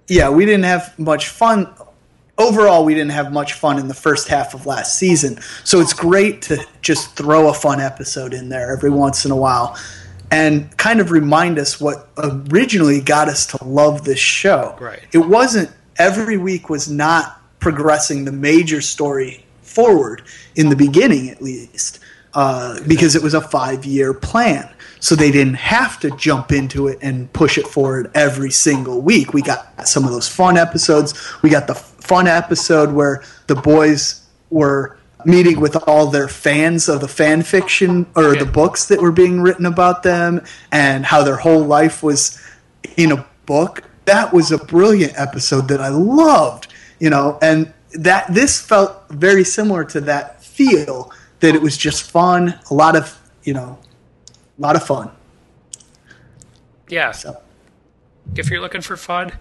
yeah, we didn't have much fun. Overall, we didn't have much fun in the first half of last season. So it's great to just throw a fun episode in there every once in a while and kind of remind us what originally got us to love this show. Right. It wasn't every week was not progressing the major story forward in the beginning at least uh, because it was a five year plan so they didn't have to jump into it and push it forward every single week. We got some of those fun episodes. We got the fun episode where the boys were meeting with all their fans of the fan fiction or the books that were being written about them and how their whole life was in a book. That was a brilliant episode that i loved you know and that this felt very similar to that feel that it was just fun a lot of you know a lot of fun Yeah. So- If you're looking for fun,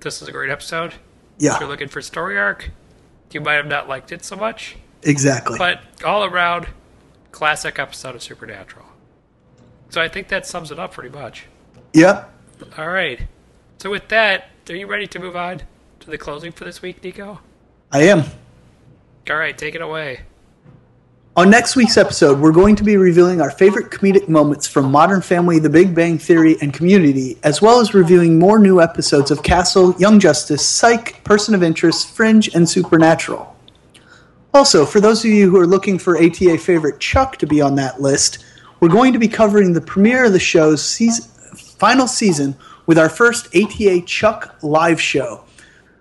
this is a great episode. Yeah. If you're looking for story arc, you might have not liked it so much. exactly But all around, classic episode of Supernatural. So I think that sums it up pretty much. yep All right. So with that, are you ready to move on to the closing for this week, Nico? i am All right, take it away. On next week's episode, we're going to be revealing our favorite comedic moments from Modern Family, The Big Bang Theory, and Community, as well as reviewing more new episodes of Castle, Young Justice, Psych, Person of Interest, Fringe, and Supernatural. Also, for those of you who are looking for ATA favorite Chuck to be on that list, we're going to be covering the premiere of the show's season, final season with our first ATA Chuck live show.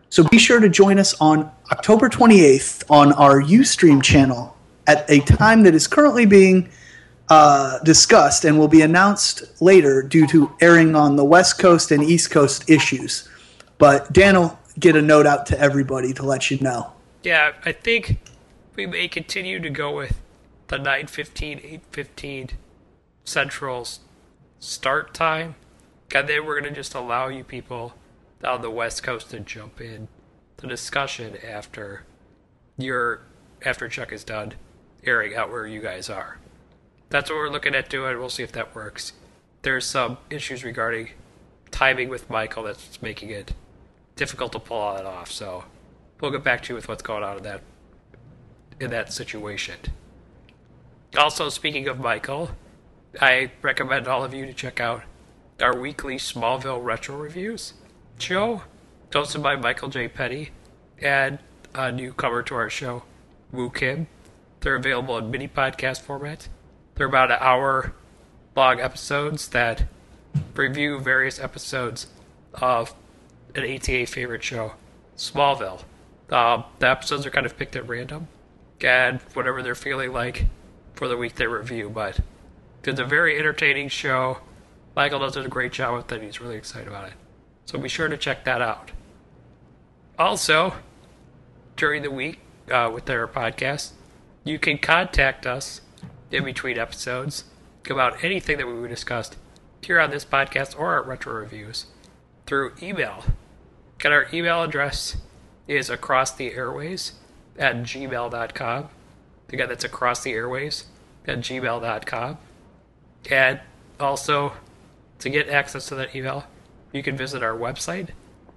So be sure to join us on October 28th on our Ustream channel at a time that is currently being uh, discussed and will be announced later due to airing on the West Coast and East Coast issues. But Dan will get a note out to everybody to let you know. Yeah, I think we may continue to go with the 9:15, 8:15 Central's start time, and then we're gonna just allow you people on the West Coast to jump in the discussion after your after Chuck is done airing out where you guys are. That's what we're looking at doing. We'll see if that works. There's some issues regarding timing with Michael that's making it difficult to pull that off. So we'll get back to you with what's going on in that in that situation. Also, speaking of Michael, I recommend all of you to check out our weekly Smallville retro reviews show, hosted by Michael J. Petty, and a newcomer to our show, Woo Kim. They're available in mini podcast format. They're about an hour long episodes that review various episodes of an ATA favorite show, Smallville. Um, the episodes are kind of picked at random, and whatever they're feeling like for the week they review. But it's a very entertaining show. Michael does a great job with it. He's really excited about it. So be sure to check that out. Also, during the week uh, with their podcast, you can contact us in between episodes about anything that we discussed here on this podcast or our retro reviews through email. And our email address is across the airwaves at gmail.com. Again, that's across the airwaves at gmail.com. And also, To get access to that email, you can visit our website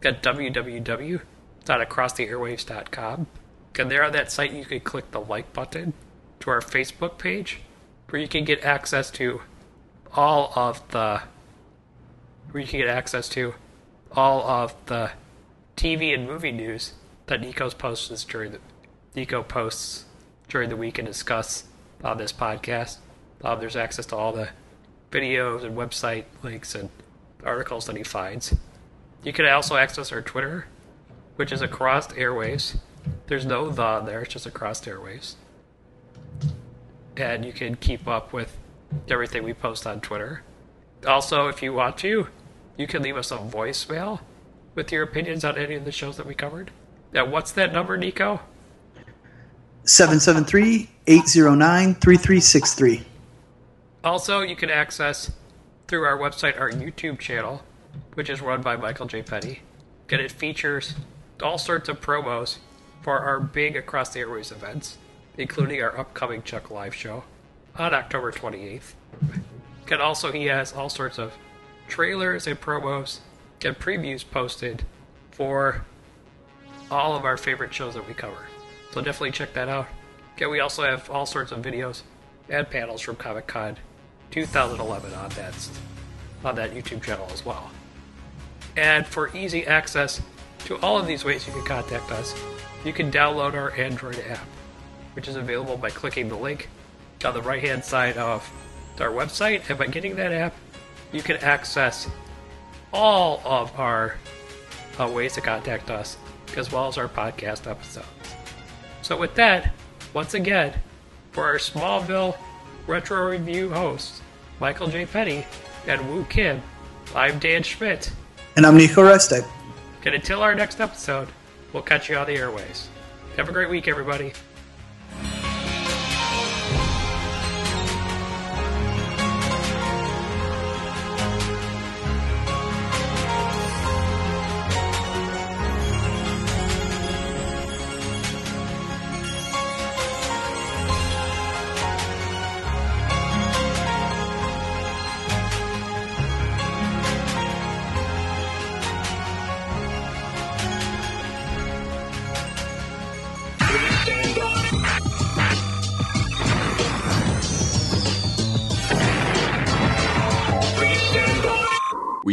at www.acrosstheairwaves.com. And there on that site, you can click the like button to our Facebook page, where you can get access to all of the where you can get access to all of the TV and movie news that Nico's posts during the Nico posts during the week and discuss on this podcast. Um, there's access to all the videos and website links and articles that he finds. You can also access our Twitter, which is across the airwaves. There's no the there, it's just across airwaves. And you can keep up with everything we post on Twitter. Also, if you want to, you can leave us a voicemail with your opinions on any of the shows that we covered. Now, what's that number, Nico? 773-809-3363. Also, you can access through our website our YouTube channel, which is run by Michael J. Petty. And it features all sorts of promos for our big Across the Airwaves events, including our upcoming Chuck Live show on October 28th. And also, he has all sorts of trailers and promos and previews posted for all of our favorite shows that we cover. So definitely check that out. Okay, we also have all sorts of videos and panels from Comic Con 2011 on that on that YouTube channel as well. And for easy access to all of these ways you can contact us, you can download our Android app, which is available by clicking the link on the right hand side of our website. And by getting that app, you can access all of our uh, ways to contact us, as well as our podcast episodes. So, with that, once again, for our Smallville Retro Review hosts, Michael J. Petty and Woo Kim, I'm Dan Schmidt. And I'm Nico Restek. And until our next episode, we'll catch you on the airwaves. Have a great week, everybody.